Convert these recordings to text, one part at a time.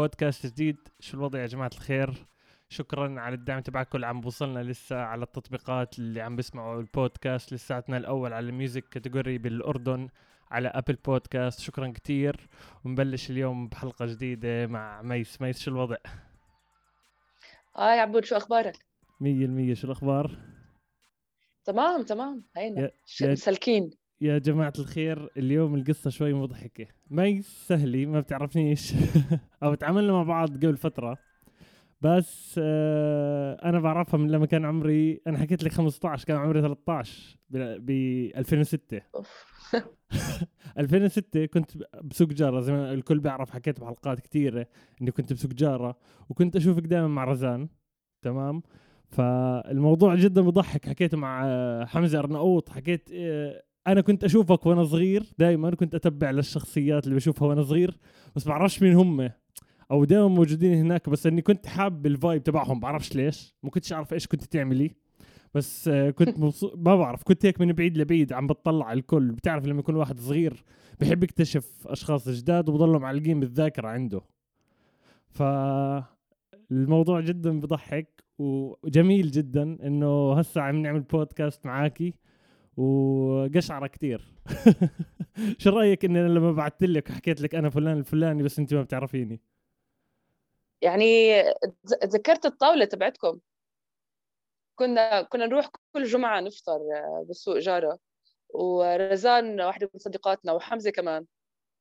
بودكاست جديد. شو الوضع يا جماعة الخير؟ شكرا على الدعم تبعكم اللي عم بوصلنا لسه على التطبيقات اللي عم بيسمعوا البودكاست. لساتنا الأول على ال music category بالأردن على Apple Podcast. شكرا كتير. ونبلش اليوم بحلقة جديدة مع ميس. ميس شو الوضع؟ آه يا عبود شو أخبارك؟ مية المية. شو الأخبار؟ تمام تمام. هينا. يا- ش- يا- جماعة الخير اليوم القصة شوي مضحكة. ميس سهلي ما بتعرفنيش أو تعاملنا مع بعض قبل فترة. بس آه أنا بعرفها من لما كان عمري أنا حكيت لك 15 كان عمري 13 ب 2006 أوف. 2006 كنت بسوق جارة زي ما الكل بيعرف حكيت بحلقات كثيرة إني كنت بسوق جارة وكنت أشوفك دائما مع رزان. تمام؟ فالموضوع جدا بضحك حكيته مع آه، حمزة أرناؤوط حكيت أنا كنت أشوفك وأنا صغير دائما كنت أتبع للشخصيات اللي بشوفها وأنا صغير بس بعرفش مين هم. أو دائما موجودين هناك بس إني كنت حاب الفايب تبعهم. بعرفش ليش. ما كنتش أعرف إيش كنت تعملي بس آه، كنت مبسوط ما بعرف. كنت هيك من بعيد لبعيد عم بتطلع على الكل. بتعرف لما يكون واحد صغير بحب يكتشف أشخاص جداد وبضلوا معلقين بالذاكره عنده. ف الموضوع جدا بضحك وجميل جدا إنه هسه عم نعمل بودكاست معاكي. وقشعرة كتير. شو رأيك ان أنا لما بعثت لك وحكيت لك أنا فلان الفلاني بس أنت ما بتعرفيني؟ يعني تذكرت الطاولة تبعتكم. كنا كنا نروح كل جمعة نفطر آه، بالسوق جارة. ورزان واحدة من صديقاتنا وحمزة كمان.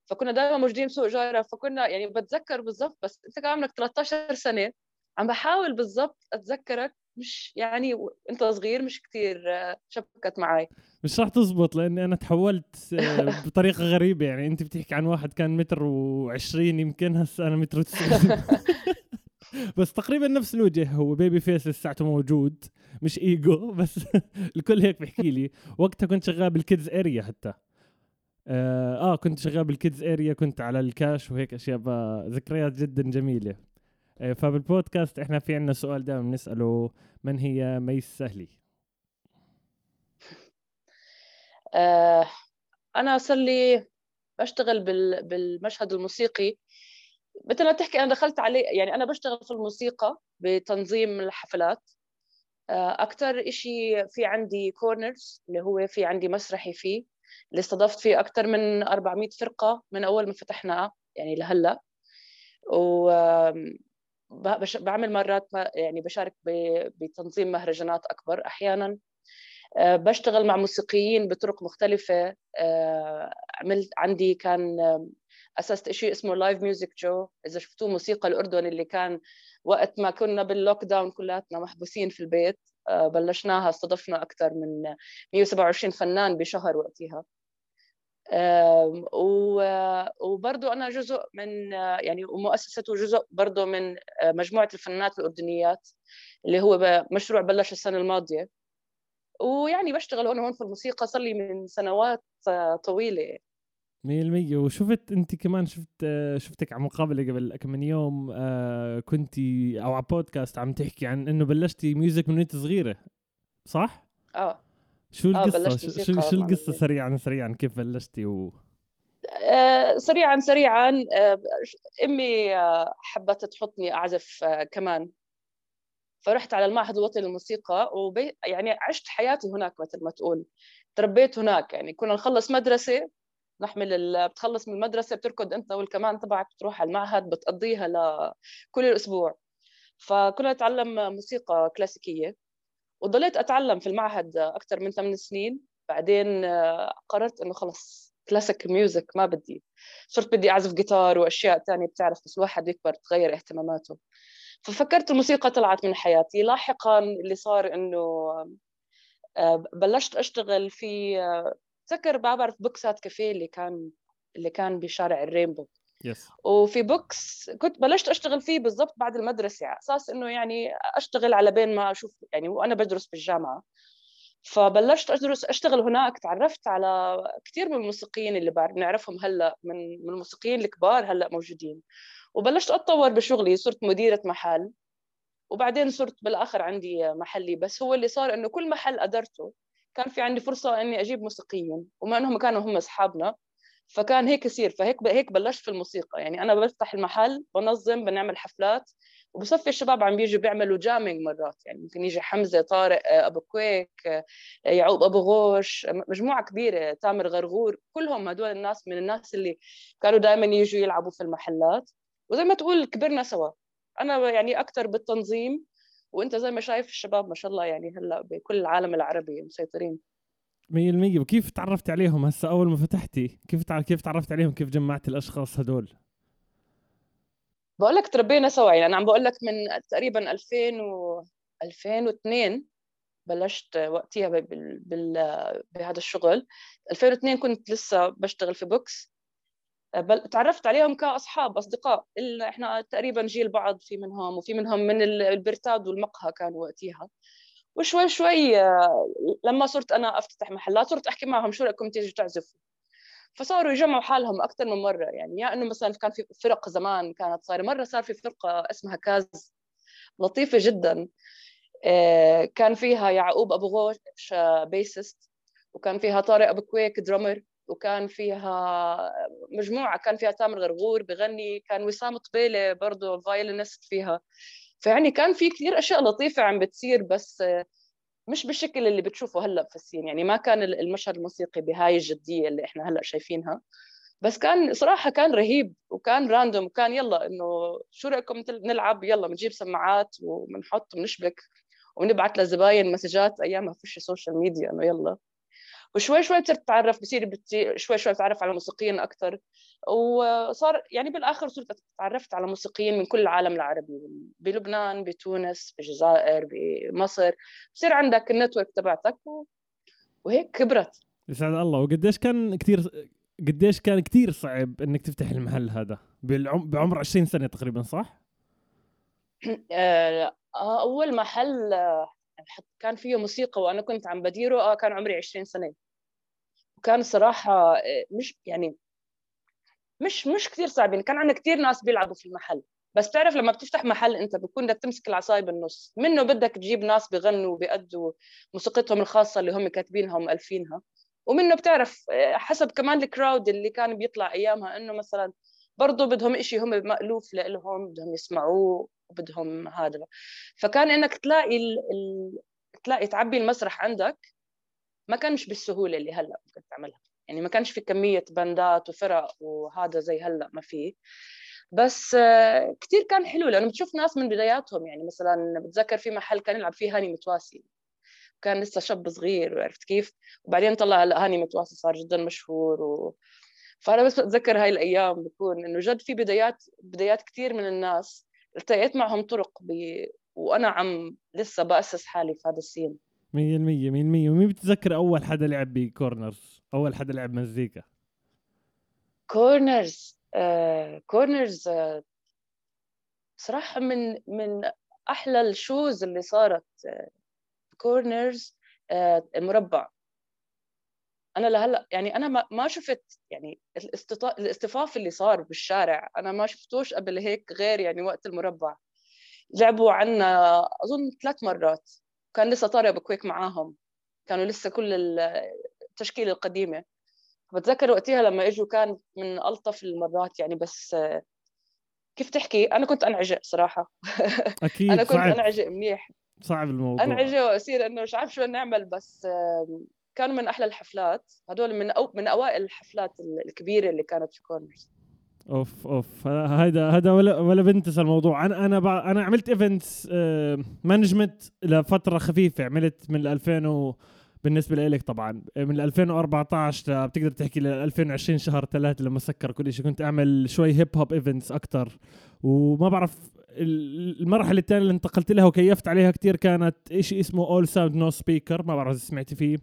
فكنا دائما موجودين بسوق جارة. فكنا يعني بتذكر بالضبط بس أنت كان عمرك 13 سنة. عم بحاول بالضبط أتذكرك مش يعني انت صغير مش كتير آه، شبكت معي مش راح تزبط لأني أنا تحولت آه، بطريقة غريبة. يعني أنت بتحكي عن واحد كان متر وعشرين يمكن هسه أنا متر وتسعين. بس تقريبا نفس الوجه. هو baby face لساته موجود مش ايجو بس الكل هيك بيحكي لي. وقتها كنت شغال بال kids area حتى. آه, آه كنت شغال بال kids area كنت على الكاش وهيك أشياء. ذكريات جدا جميلة. فبالبودكاست إحنا في عنا سؤال دائما بنسأله من هي ميس سهلي؟ آه، أنا صار لي بشتغل بال- بالمشهد الموسيقي. مثل ما تحكي أنا دخلت عليه يعني أنا بشتغل في الموسيقى بتنظيم الحفلات. آه، أكتر إشي في عندي كورنرز اللي هو في عندي مسرحي فيه اللي استضفت فيه أكتر من 400 فرقة من أول ما فتحناه يعني لهلأ. و بعمل مرات يعني بشارك بتنظيم مهرجانات أكبر أحيانا. آه، بشتغل مع موسيقيين بطرق مختلفة. آه، عملت عندي كان أسست شيء اسمه Live Music Jo إذا شفتوه موسيقى الأردن اللي كان وقت ما كنا بال lockdown كلاتنا محبوسين في البيت. آه، بلشناها استضفنا أكثر من 127 فنان بشهر وقتها. وبرضو أنا جزء من يعني ومؤسسته جزء برضو من آه، مجموعة الفنانات الأردنيات اللي هو مشروع بلش السنة الماضية. ويعني بشتغل هون وهون في الموسيقى صار لي من سنوات آه، طويلة. مية المية وشفت أنت كمان شفت آه، شفتك على مقابلة قبل كم من يوم كنتي أو على بودكاست عم تحكي عن إنه بلشتي music من وانت صغيرة صح؟ آه. شو آه، القصة؟ بلشت شو, شو, الولاد. سريعا سريعا؟ كيف بلشتي و آه، سريعا سريعا. آه، أمي آه، حبت تحطني أعزف آه، كمان. فرحت على المعهد الوطني للموسيقى وبي يعني عشت حياتي هناك مثل ما تقول. تربيت هناك يعني كنا نخلص مدرسة نحمل ال... بتخلص من المدرسة بتركض أنت والكمان تبعك بتروح على المعهد بتقضيها ل... كل الأسبوع. فكنا نتعلم موسيقى كلاسيكية. وضليت أتعلم في المعهد أكثر من ثمان سنين. بعدين آه، قررت إنه خلص classic music ما بدي. صرت بدي أعزف جيتار وأشياء تانية بتعرف بس الواحد يكبر تغير اهتماماته. ففكرت الموسيقى طلعت من حياتي. لاحقا اللي صار إنه آه، بلشت أشتغل في آه، تذكر بعرف Books@Cafe اللي كان اللي كان بشارع الرينبو. yes وفي Books كنت بلشت أشتغل فيه بالضبط بعد المدرسة على أساس إنه يعني أشتغل على بين ما أشوف يعني وأنا بدرس بالجامعة فبلشت أدرس أشتغل هناك تعرفت على كثير من الموسيقيين اللي بنعرفهم هلأ من من الموسيقيين الكبار هلأ موجودين. وبلشت أتطور بشغلي صرت مديرة محل. وبعدين صرت بالآخر عندي محلي بس هو اللي صار إنه كل محل قدرته كان في عندي فرصة إني أجيب موسيقيين وما إنهم كانوا هم أصحابنا. فكان هيك يصير فهيك هيك بلشت في الموسيقى. يعني أنا بفتح المحل بنظم بنعمل حفلات وبصفي الشباب عم بيجوا بيعملوا jamming مرات. يعني ممكن يجي حمزة طارق آه، أبو كويك آه، يعقوب أبو غوش مجموعة كبيرة تامر غرغور كلهم هدول الناس من الناس اللي كانوا دائما يجوا يلعبوا في المحلات. وزي ما تقول كبرنا سوا. أنا يعني أكثر بالتنظيم وأنت زي ما شايف الشباب ما شاء الله يعني هلأ بكل العالم العربي مسيطرين. 100% وكيف تعرفت عليهم هسه أول ما فتحتي كيف كيف تعرفت عليهم؟ كيف جمعت الأشخاص هدول؟ بقول لك تربينا سوا. يعني أنا عم بقول لك من تقريبا 2000 و 2002 بلشت وقتها بال... بال... بهذا الشغل. 2002 كنت لسه بشتغل في Books. بل... تعرفت عليهم كأصحاب أصدقاء. اللي إحنا تقريبا جيل بعض في منهم وفي منهم من البرتاد والمقهى كانوا وقتها وشوي شوي لما صرت أنا أفتتح محلات صرت أحكي معهم شو رأيكم تيجوا تعزفوا. فصاروا يجمعوا حالهم أكثر من مرة يعني يا إنه مثلا كان في فرق زمان كانت صايرة مرة صار في فرقة اسمها كاز لطيفة جدا. آه، كان فيها يعقوب أبو غوش bassist وكان فيها طارق أبو كويك drummer وكان فيها مجموعة كان فيها تامر غرغور بغني كان وسام طبيله برضه violinist فيها. فيعني كان في كثير أشياء لطيفة عم بتصير بس مش بالشكل اللي بتشوفه هلأ في ال scene يعني ما كان المشهد الموسيقي بهاي الجدية اللي إحنا هلأ شايفينها. بس كان صراحة كان رهيب وكان random وكان يلا إنه شو رأيكم نلعب؟ يلا بنجيب سماعات وبنحط وبنشبك ونبعث للزباين مسجات أيامها فيش social media إنه يلا. وشوي شوي بتصير تتعرف بصير بتصير شوي شوي بتعرف على موسيقيين أكثر وصار يعني بالآخر صرت تعرفت على موسيقيين من كل العالم العربي بلبنان بتونس بالجزائر بمصر. بصير عندك ال network تبعتك وهيك كبرت. يسعد الله. وقديش كان كثير قديش كان كثير صعب إنك تفتح المحل هذا؟ بعمر 20 سنة تقريبا صح؟ آه، أول محل كان فيه موسيقى وأنا كنت عم بديره آه كان عمري 20 سنة. وكان صراحة آه، مش يعني مش مش كثير صعبين. يعني كان عندنا كثير ناس بيلعبوا في المحل. بس بتعرف لما بتفتح محل أنت بكون بدك تمسك العصاية بالنص. منه بدك تجيب ناس بغنوا وبيأدوا موسيقتهم الخاصة اللي هم كاتبينها ومؤلفينها ومنه بتعرف آه، حسب كمان الكراود اللي كان بيطلع أيامها إنه مثلا برضه بدهم إشي هم مألوف لهم بدهم يسمعوه. وبدهم هذا. فكان إنك تلاقي ال... ال... تلاقي تعبي المسرح عندك ما كانش بالسهولة اللي هلأ ممكن تعملها. يعني ما كانش في كمية بندات وفرق وهذا زي هلأ ما في. بس كثير كان حلو لأنه بتشوف ناس من بداياتهم. يعني مثلا بتذكر في محل كان يلعب فيه هاني متواسي. كان لسه شاب صغير عرفت كيف؟ وبعدين طلع هلأ هاني متواسي صار جدا مشهور و... فأنا بس بتذكر هاي الأيام بكون إنه جد في بدايات بدايات كثير من الناس التقيت معهم طرق ب... وأنا عم لسه بأسس حالي في هذا ال scene 100% 100% ومين بتذكر أول حدا لعب بكورنرز أول حدا لعب مزيكا؟ كورنرز آه كورنرز آه صراحة من من أحلى ال shows اللي صارت آه كورنرز آه المربع أنا لهلأ يعني أنا ما, شفت يعني الاصطفاف اللي صار بالشارع. أنا ما شفتوش قبل هيك غير يعني وقت المربع. لعبوا عنا أظن ثلاث مرات. كان لسه طارق أبو كويك معاهم. كانوا لسه كل التشكيلة القديمة. بتذكر وقتها لما إجوا كان من ألطف المرات يعني بس كيف تحكي؟ أنا كنت أنعجق صراحة. أكيد أنا كنت صعب. أنعجق منيح. صعب الموضوع. أنعجق وأصير إنه مش عارف شو نعمل بس كانوا من أحلى الحفلات. هدول من أو من أوائل الحفلات الكبيرة اللي كانت في كورنرز أوف أوف. هذا هذا ولا ولا بنتسى الموضوع. أنا أنا أنا عملت events management لفترة خفيفة. عملت من 2000 و بالنسبة لك طبعا. من 2014 بتقدر تحكي ل 2020 شهر ثلاثة لما سكر كل شيء كنت أعمل شوي hip hop events أكثر وما بعرف المرحلة الثانية اللي انتقلت لها وكيفت عليها كثير كانت شيء اسمه all sound no speaker ما بعرف إذا سمعتي فيه.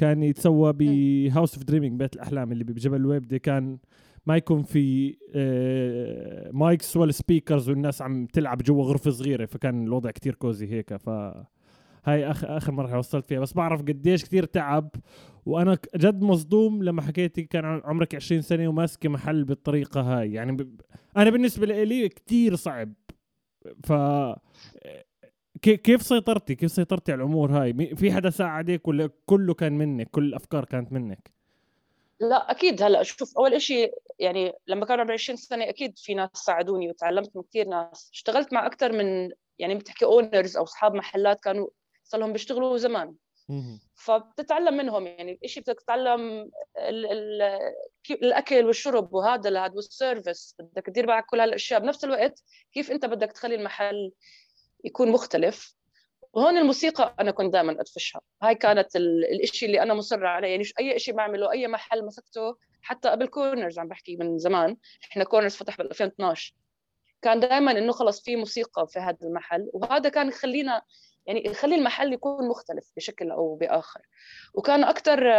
كان يتسوى ب House of Dreaming بيت الأحلام اللي بجبل اللويبدة. كان ما يكون في mics آه، ولا speakers والناس عم تلعب جوا غرفة صغيرة فكان الوضع كتير cozy هيك. ف هاي اخر آخر مرحله وصلت فيها. بس بعرف قديش كثير تعب. وأنا جد مصدوم لما حكيتي كان عمرك 20 سنة وماسكة محل بالطريقة هاي. يعني ب... أنا بالنسبة لي كثير صعب. ف كيف سيطرتي؟ كيف سيطرتي على الأمور هاي؟ في حدا ساعدك ولا كله كان منك؟ كل الأفكار كانت منك؟ لا أكيد. هلأ شوف أول شيء يعني لما كان عمري 20 سنة أكيد في ناس ساعدوني وتعلمت من كثير ناس. اشتغلت مع أكثر من يعني بتحكي اونرز أو أصحاب محلات كانوا صار لهم بيشتغلوا زمان. فبتتعلم منهم. يعني شيء بدك تتعلم ال ال الأكل والشرب وهذا لهذا وال service بدك تدير معك كل هالأشياء. بنفس الوقت كيف أنت بدك تخلي المحل يكون مختلف. وهون الموسيقى أنا كنت دائما أدفشها. هاي كانت الشيء اللي أنا مصره عليه. يعني أي شيء بعمله أي محل مسكته حتى قبل كورنرز عم بحكي من زمان. إحنا كورنرز فتح بال 2012 كان دائما إنه خلص في موسيقى في هذا المحل. وهذا كان يخلينا يعني يخلي المحل يكون مختلف بشكل أو بآخر. وكان أكثر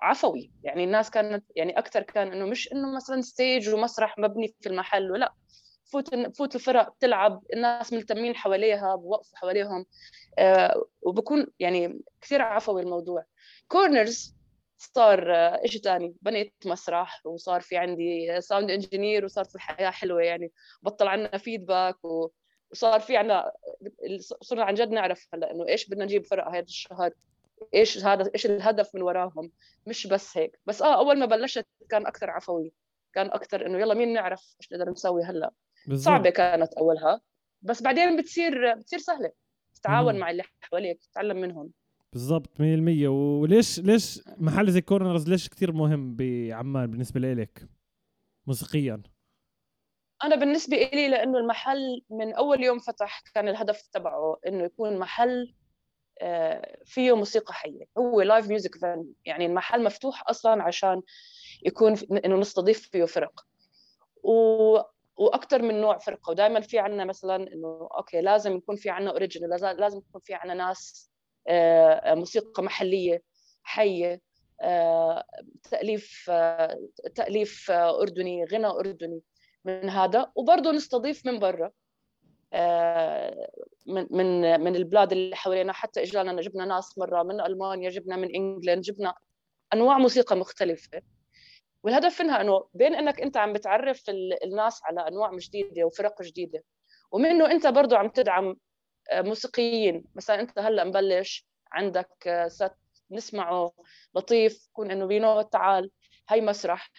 عفوي. يعني الناس كانت يعني أكثر كان إنه مش إنه مثلا stage ومسرح مبني في المحل ولا. فوت فوت الفرق بتلعب الناس ملتمين حواليها بوقفوا حواليهم. آه وبكون يعني كثير عفوي الموضوع كورنرز صار آه شيء ثاني بنيت مسرح وصار في عندي sound engineer وصار في الحياة حلوة يعني. بطل عنا feedback وصار في عنا صرنا عن جد نعرف هلا إنه إيش بدنا نجيب فرق هذا الشهر؟ إيش هذا إيش الهدف من وراهم؟ مش بس هيك. بس آه أول ما بلشت كان أكثر عفوي. كان أكثر إنه يلا مين نعرف إيش نقدر نسوي هلا؟ بالزبط. صعبة كانت أولها بس بعدين بتصير بتصير سهلة. تتعاون مع اللي حواليك تتعلم منهم. بالضبط 100% وليش ليش محل زي كورنرز ليش كثير مهم بعمان بالنسبة لإلك؟ موسيقيا. أنا بالنسبة لي لأنه المحل من أول يوم فتح كان الهدف تبعه إنه يكون محل آه، فيه موسيقى حية. هو live music venue يعني المحل مفتوح أصلا عشان يكون إنه نستضيف فيه فرق. و وأكثر من نوع فرقة. ودائما في عندنا مثلا إنه أوكي لازم يكون في عندنا original لازم يكون في عندنا ناس آه، موسيقى محلية حية آه، تأليف تأليف أردني غنى أردني من هذا. وبرضه نستضيف من برا آه، من من من البلاد اللي حوالينا. حتى اجانا جبنا ناس مرة من ألمانيا جبنا من إنجلند جبنا أنواع موسيقى مختلفة. والهدف منها إنه بين إنك أنت عم بتعرف الناس على أنواع جديدة وفرق جديدة ومنه أنت برضه عم تدعم آه، موسيقيين. مثلا أنت هلأ مبلش عندك آه، ست نسمعه لطيف يكون إنه بينو تعال هي مسرح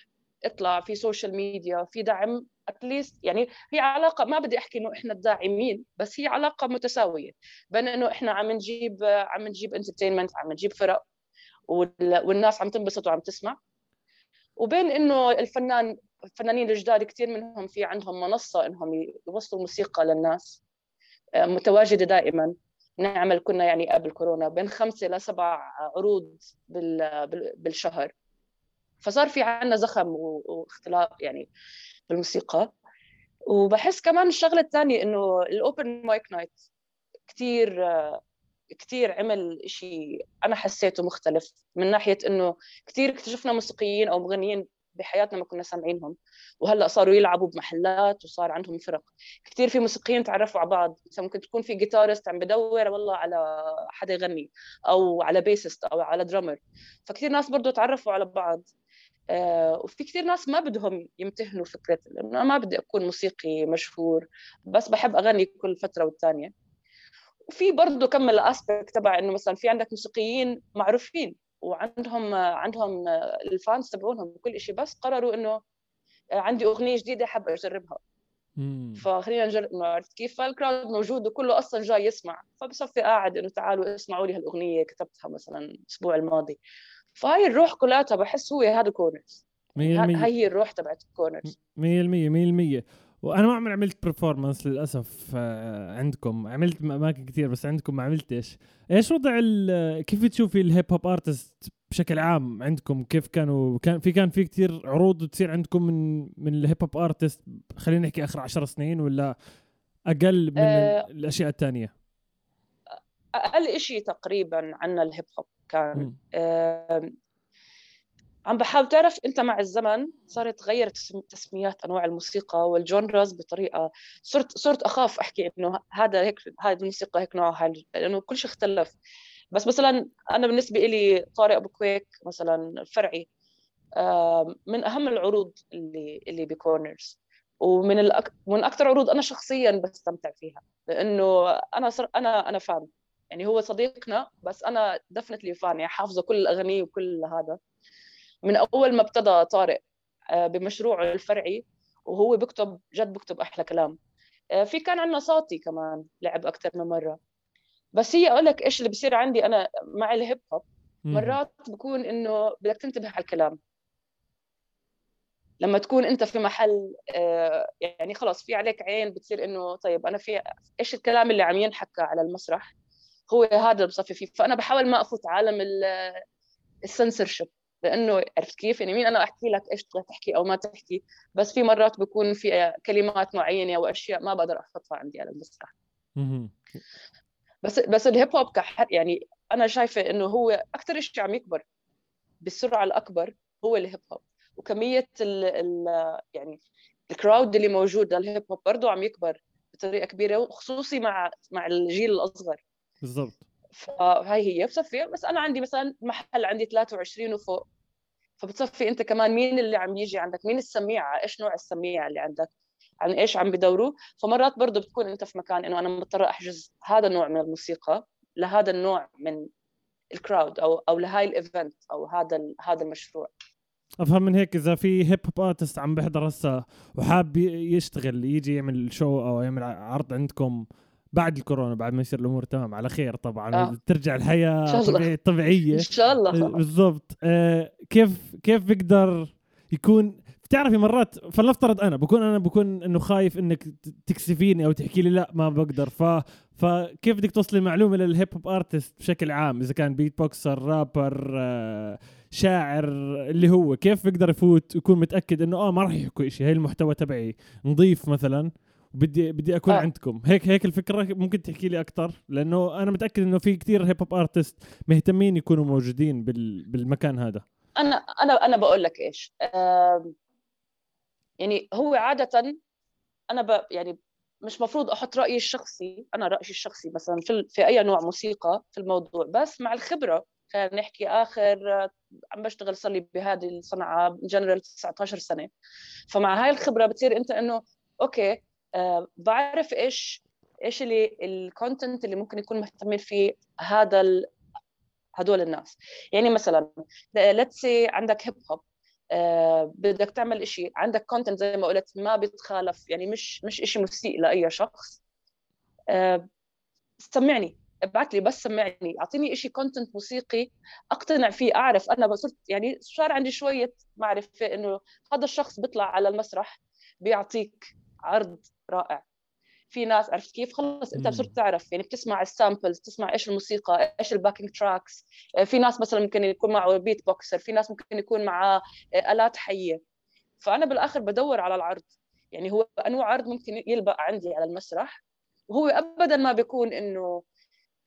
اطلع في سوشيال ميديا في دعم اتليست يعني هي علاقة ما بدي أحكي إنه إحنا الداعمين بس هي علاقة متساوية. بين إنه إحنا عم نجيب عم نجيب انترتينمنت عم نجيب فرق والناس عم تنبسط وعم تسمع. وبين إنه الفنان الفنانين الجداد كثير منهم في عندهم منصة إنهم يوصلوا موسيقى للناس آه، متواجدة دائما. نعمل كنا يعني قبل كورونا بين خمسة لسبع عروض بالشهر. فصار في عندنا زخم واختلاف يعني بالموسيقى. وبحس كمان الشغلة الثانية إنه ال open mic night كثير كثير عمل شيء أنا حسيته مختلف من ناحية إنه كثير اكتشفنا موسيقيين أو مغنيين بحياتنا ما كنا سامعينهم وهلأ صاروا يلعبوا بمحلات وصار عندهم فرق. كثير في موسيقيين تعرفوا على بعض مثلا ممكن تكون في جيتارست عم بدور والله على حدا يغني أو على بيسست أو على درامر فكثير ناس برضه تعرفوا على بعض. آه، وفي كثير ناس ما بدهم يمتهنوا لأنه أنا ما بدي أكون موسيقي مشهور بس بحب أغني كل فترة والتانية. وفي برضه كم الأسبكت تبع إنه مثلا في عندك موسيقيين معروفين وعندهم عندهم ال fans تبعونهم وكل شيء بس قرروا إنه عندي أغنية جديدة حاب أجربها. فخلينا نجرب عرفت كيف؟ فال crowd موجود وكله أصلا جاي يسمع. فبصفي قاعد إنه تعالوا اسمعوا لي هالأغنية كتبتها مثلا الأسبوع الماضي. فهاي الروح كلها بحس هو هذا كورنرز هاي هي الروح تبعت الكورنرز 100% 100% وأنا ما عمري عملت performance للأسف آه، عندكم. عملت أماكن كثير بس عندكم ما عملتش إيش. وضع كيف تشوفي ال hip hop artist بشكل عام عندكم؟ كيف كانوا؟ كان في كان في كثير عروض تصير عندكم من من ال hip hop artist خلينا نحكي آخر عشر سنين ولا أقل من أه. الأشياء الثانية أقل شيء تقريبا عنا ال hip hop كان. عم بحاول تعرف إنت مع الزمن صارت تغير تسميات أنواع الموسيقى وال genres بطريقة صرت صرت أخاف أحكي إنه هذا هيك هذه الموسيقى هيك نوعها لأنه كل شيء اختلف. بس مثلا أنا بالنسبة لي طارق أبو كويك مثلا فرعي من أهم العروض اللي اللي ب corners ومن الأك... من أكثر عروض أنا شخصيا بستمتع فيها. لأنه أنا صر... أنا أنا fan يعني هو صديقنا بس أنا definitely fan يعني حافظة كل الأغاني وكل هذا. من أول ما ابتدى طارق آه، بمشروعه الفرعي وهو بكتب جد بكتب أحلى كلام. آه، في كان عندنا صوتي كمان لعب أكثر من مرة. بس هي أقول لك إيش اللي بصير عندي أنا مع الهيب هوب. مرات بكون إنه بدك تنتبه على الكلام. لما تكون أنت في محل آه، يعني خلص في عليك عين بتصير إنه طيب أنا في إيش الكلام اللي عم ينحكى على المسرح؟ هو هذا اللي بصفي فيه. فأنا بحاول ما أفوت عالم السنسورشيب. لأنه عرفت كيف؟ يعني مين أنا أحكي لك إيش تحكي أو ما تحكي. بس في مرات بكون في كلمات معينة واشياء ما بقدر أحطها عندي على المسرح. بس بس ال hip hop يعني أنا شايفة إنه هو أكثر شيء عم يكبر بالسرعة الأكبر هو ال hip hop وكمية ال ال يعني ال crowd اللي موجود لل hip hop برضه عم يكبر بطريقة كبيرة وخصوصي مع مع الجيل الأصغر. بالضبط. فهي هي بتصفي بس أنا عندي مثلا محل عندي 23 وفوق فبتصفي أنت كمان مين اللي عم يجي عندك؟ مين السميعة؟ إيش نوع السميعة اللي عندك؟ عن إيش عم بدوروا؟ فمرات برضه بتكون أنت في مكان إنه أنا مضطرة أحجز هذا النوع من الموسيقى لهذا النوع من ال crowd أو أو لهاي ال event أو هذا هذا المشروع. أفهم من هيك إذا في hip hop artist عم بيحضر هسه وحاب يشتغل يجي يعمل show أو يعمل عرض عندكم بعد الكورونا بعد ما يصير الأمور تمام على خير طبعا آه. ترجع الحياة طبيعي طبيعية. إن شاء الله. بالضبط. آه كيف كيف بيقدر يكون بتعرفي مرات فلنفترض أنا بكون أنا بكون إنه خايف إنك تكسفيني أو تحكي لي لا ما بقدر. ف فكيف بدك توصلي معلومه لل hip hop artist بشكل عام؟ إذا كان beatboxer rapper آه شاعر اللي هو كيف بيقدر يفوت ويكون متأكد إنه آه ما راح يحكوا شيء هي المحتوى تبعي. نظيف مثلا بدي بدي أكون آه. عندكم. هيك هيك الفكرة. ممكن تحكي لي أكثر لأنه أنا متأكد إنه في كثير hip hop artist مهتمين يكونوا موجودين بال بالمكان هذا. أنا أنا أنا بقول لك إيش. آه يعني هو عادة أنا ب يعني مش مفروض أحط رأيي الشخصي. أنا رأيي الشخصي مثلا في في أي نوع موسيقى في الموضوع. بس مع الخبرة. خلينا نحكي آخر عم بشتغل صار لي بهذه الصنعة جنرال 19 سنة. فمع هاي الخبرة بتصير أنت إنه okay آه بعرف إيش إيش اللي ال content اللي ممكن يكون مهتمين فيه هذا. هدول الناس. يعني مثلا let's عندك hip hop آه بدك تعمل إشي عندك content زي ما قلت ما بيتخالف يعني مش مش إشي مسيء لأي شخص. آه سمعني ابعث لي بس سمعني. أعطيني شيء content موسيقي أقتنع فيه أعرف. أنا صرت يعني صار عندي شوية معرفة إنه هذا الشخص بيطلع على المسرح بيعطيك عرض رائع. في ناس عرفت كيف خلص أنت صرت تعرف يعني بتسمع ال samples بتسمع إيش الموسيقى إيش ال backing tracks آه، في ناس مثلا ممكن يكون معه beatboxer في ناس ممكن يكون معه آه، آلات حية. فأنا بالآخر بدور على العرض. يعني هو أنواع عرض ممكن يلبق عندي على المسرح. وهو ابدا ما بيكون إنه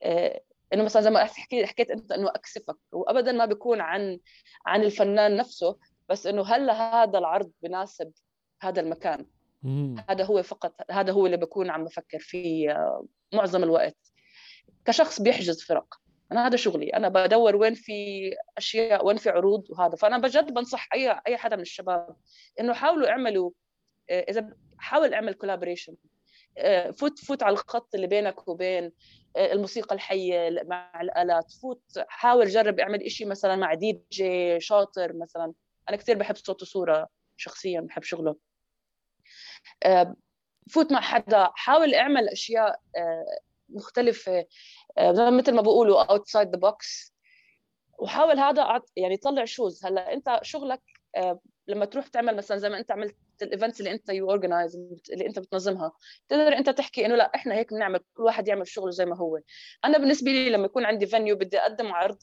آه، إنه مثلا زي ما حكيت حكيت أنت إنه أكسفك. وابدا ما بيكون عن عن الفنان نفسه بس إنه هل هذا العرض بناسب هذا المكان. هذا هو فقط هذا هو اللي بكون عم بفكر فيه آه، معظم الوقت. كشخص بيحجز فرق أنا هذا شغلي أنا بدور وين في أشياء وين في عروض وهذا. فأنا بجد بنصح أي أي حدا من الشباب إنه حاولوا اعملوا آه، إذا حاول اعمل collaboration فوت فوت على الخط اللي بينك وبين الموسيقى الحية مع الآلات. فوت حاول جرب اعمل إشي مثلا مع دي جي شاطر مثلا. أنا كثير بحب صوت وصورة شخصيا بحب شغله. آه، فوت مع حدا حاول اعمل أشياء آه، مختلفة آه، مثل ما بقولوا outside the box وحاول هذا يعني طلع shows هلأ أنت شغلك لما تروح تعمل مثلا زي ما أنت عملت ال events اللي أنت you organize اللي أنت بتنظمها. تقدر أنت تحكي إنه لأ إحنا هيك بنعمل كل واحد يعمل شغله زي ما هو. أنا بالنسبة لي لما يكون عندي venue بدي أقدم عرض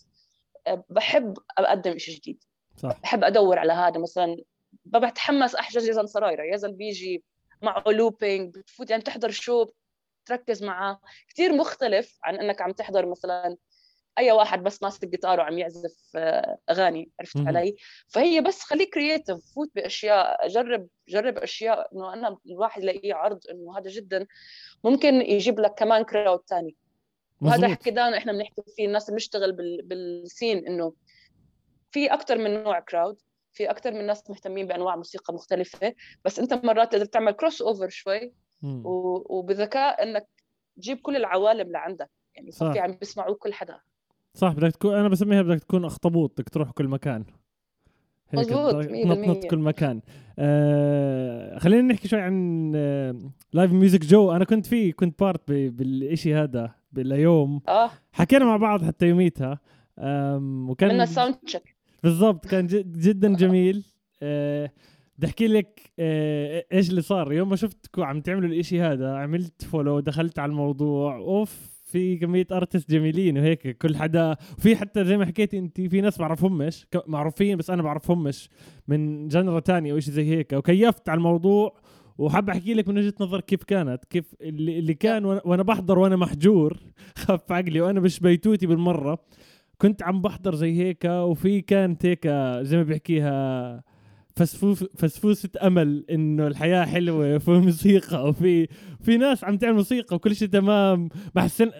آه، بحب أقدم شيء جديد. صح. بحب أدور على هذا. مثلا بتحمس أحجز يزن سرايرة يزن بيجي معه looping بتفوت يعني تحضر show تركز معاه. كثير مختلف عن إنك عم تحضر مثلا أي واحد بس ماسك الجيتار وعم يعزف آه، أغاني عرفت م- علي؟ فهي بس خليك creative فوت بأشياء. جرب جرب أشياء إنه أنا الواحد يلاقيه عرض إنه هذا جدا. ممكن يجيب لك كمان crowd ثاني وهذا حكي دائما إحنا بنحكي فيه الناس اللي بنشتغل بال... بال scene إنه في أكثر من نوع crowd في أكثر من ناس مهتمين بأنواع موسيقى مختلفة بس أنت مرات لازم تعمل cross over شوي و... وبذكاء إنك تجيب كل العوالم لعندك يعني صح. عم بيسمعوك كل حدا. صح بدك تكون أنا بسميها بدك تكون أخطبوط بدك تروح كل مكان. هيك بالمية. كل مكان. آه خلينا نحكي شوي عن آه Live Music Jo. أنا كنت فيه كنت part ب- بالإشي هذا باليوم. آه. حكينا مع بعض حتى يوميتها. وكان عملنا sound check بالضبط كان جد جدا جميل. آه، بدي أحكي لك آه، إيش اللي صار. يوم ما شفتكم عم تعملوا الإشي هذا عملت follow دخلت على الموضوع off في كمية artists جميلين وهيك كل حدا في حتى زي ما حكيتي أنت في ناس بعرفهمش معروفين بس أنا بعرفهمش من جنرا تانية أو شيء زي هيك. وكيفت على الموضوع وحاب أحكي لك من وجهة نظر كيف كانت كيف اللي, كان وأنا بحضر وأنا محجور خف عقلي وأنا مش بيتوتي بالمرة. كنت عم بحضر زي هيك وفي كانت هيك زي ما بيحكيها فسفوس فسفوسة أمل إنه الحياة حلوة وفي موسيقى وفي في ناس عم تعمل موسيقى وكل شيء تمام. ما حسن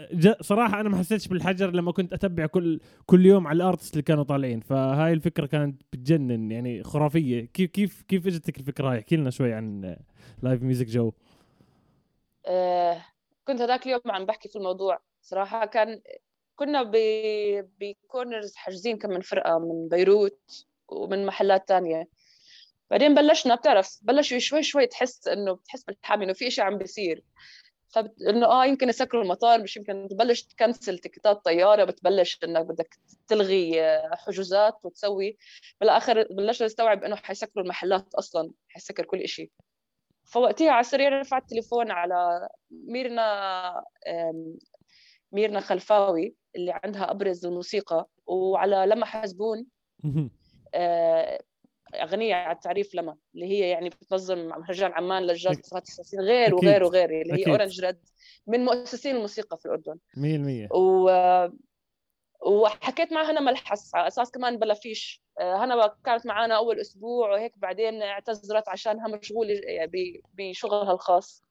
صراحة أنا ما حسيتش بالحجر لما كنت أتبع كل كل يوم على ال artists اللي كانوا طالعين. فهاي الفكرة كانت بتجنن يعني خرافية. كيف كيف كيف اجتك الفكرة هاي؟ احكي لنا شوي عن Live Music Jo. آه كنت هذاك اليوم عم بحكي في الموضوع. صراحة كان كنا ب corners حاجزين كم من فرقة من بيروت ومن محلات تانية. بعدين بلشنا بتعرف بلشوا شوي شوي تحس إنه بتحس بالحامي إنه في شيء عم بيصير. فبت... إنه آه يمكن يسكروا المطار مش يمكن تبلش ت cancel ticket ات طيارة بتبلش إنك بدك تلغي آه، حجوزات وتسوي. بالآخر بلشنا نستوعب إنه حيسكروا المحلات أصلا حيسكر كل شيء فوقتها على السريع رفعت التليفون على ميرنا ميرنا خلفاوي اللي عندها أبرز الموسيقى وعلى لما حزبون آه، أغنية على التعريف لما اللي هي يعني بتنظم مهرجان عمان للجاز صارت سنين غير. وغير وغير اللي هي. أورنج ريد من مؤسسين الموسيقى في الأردن. 100% و وحكيت مع هنا ملحس على أساس كمان بلا فيش. آه، هنا كانت معنا أول أسبوع وهيك بعدين اعتذرت عشانها مشغولة ب- بشغلها الخاص.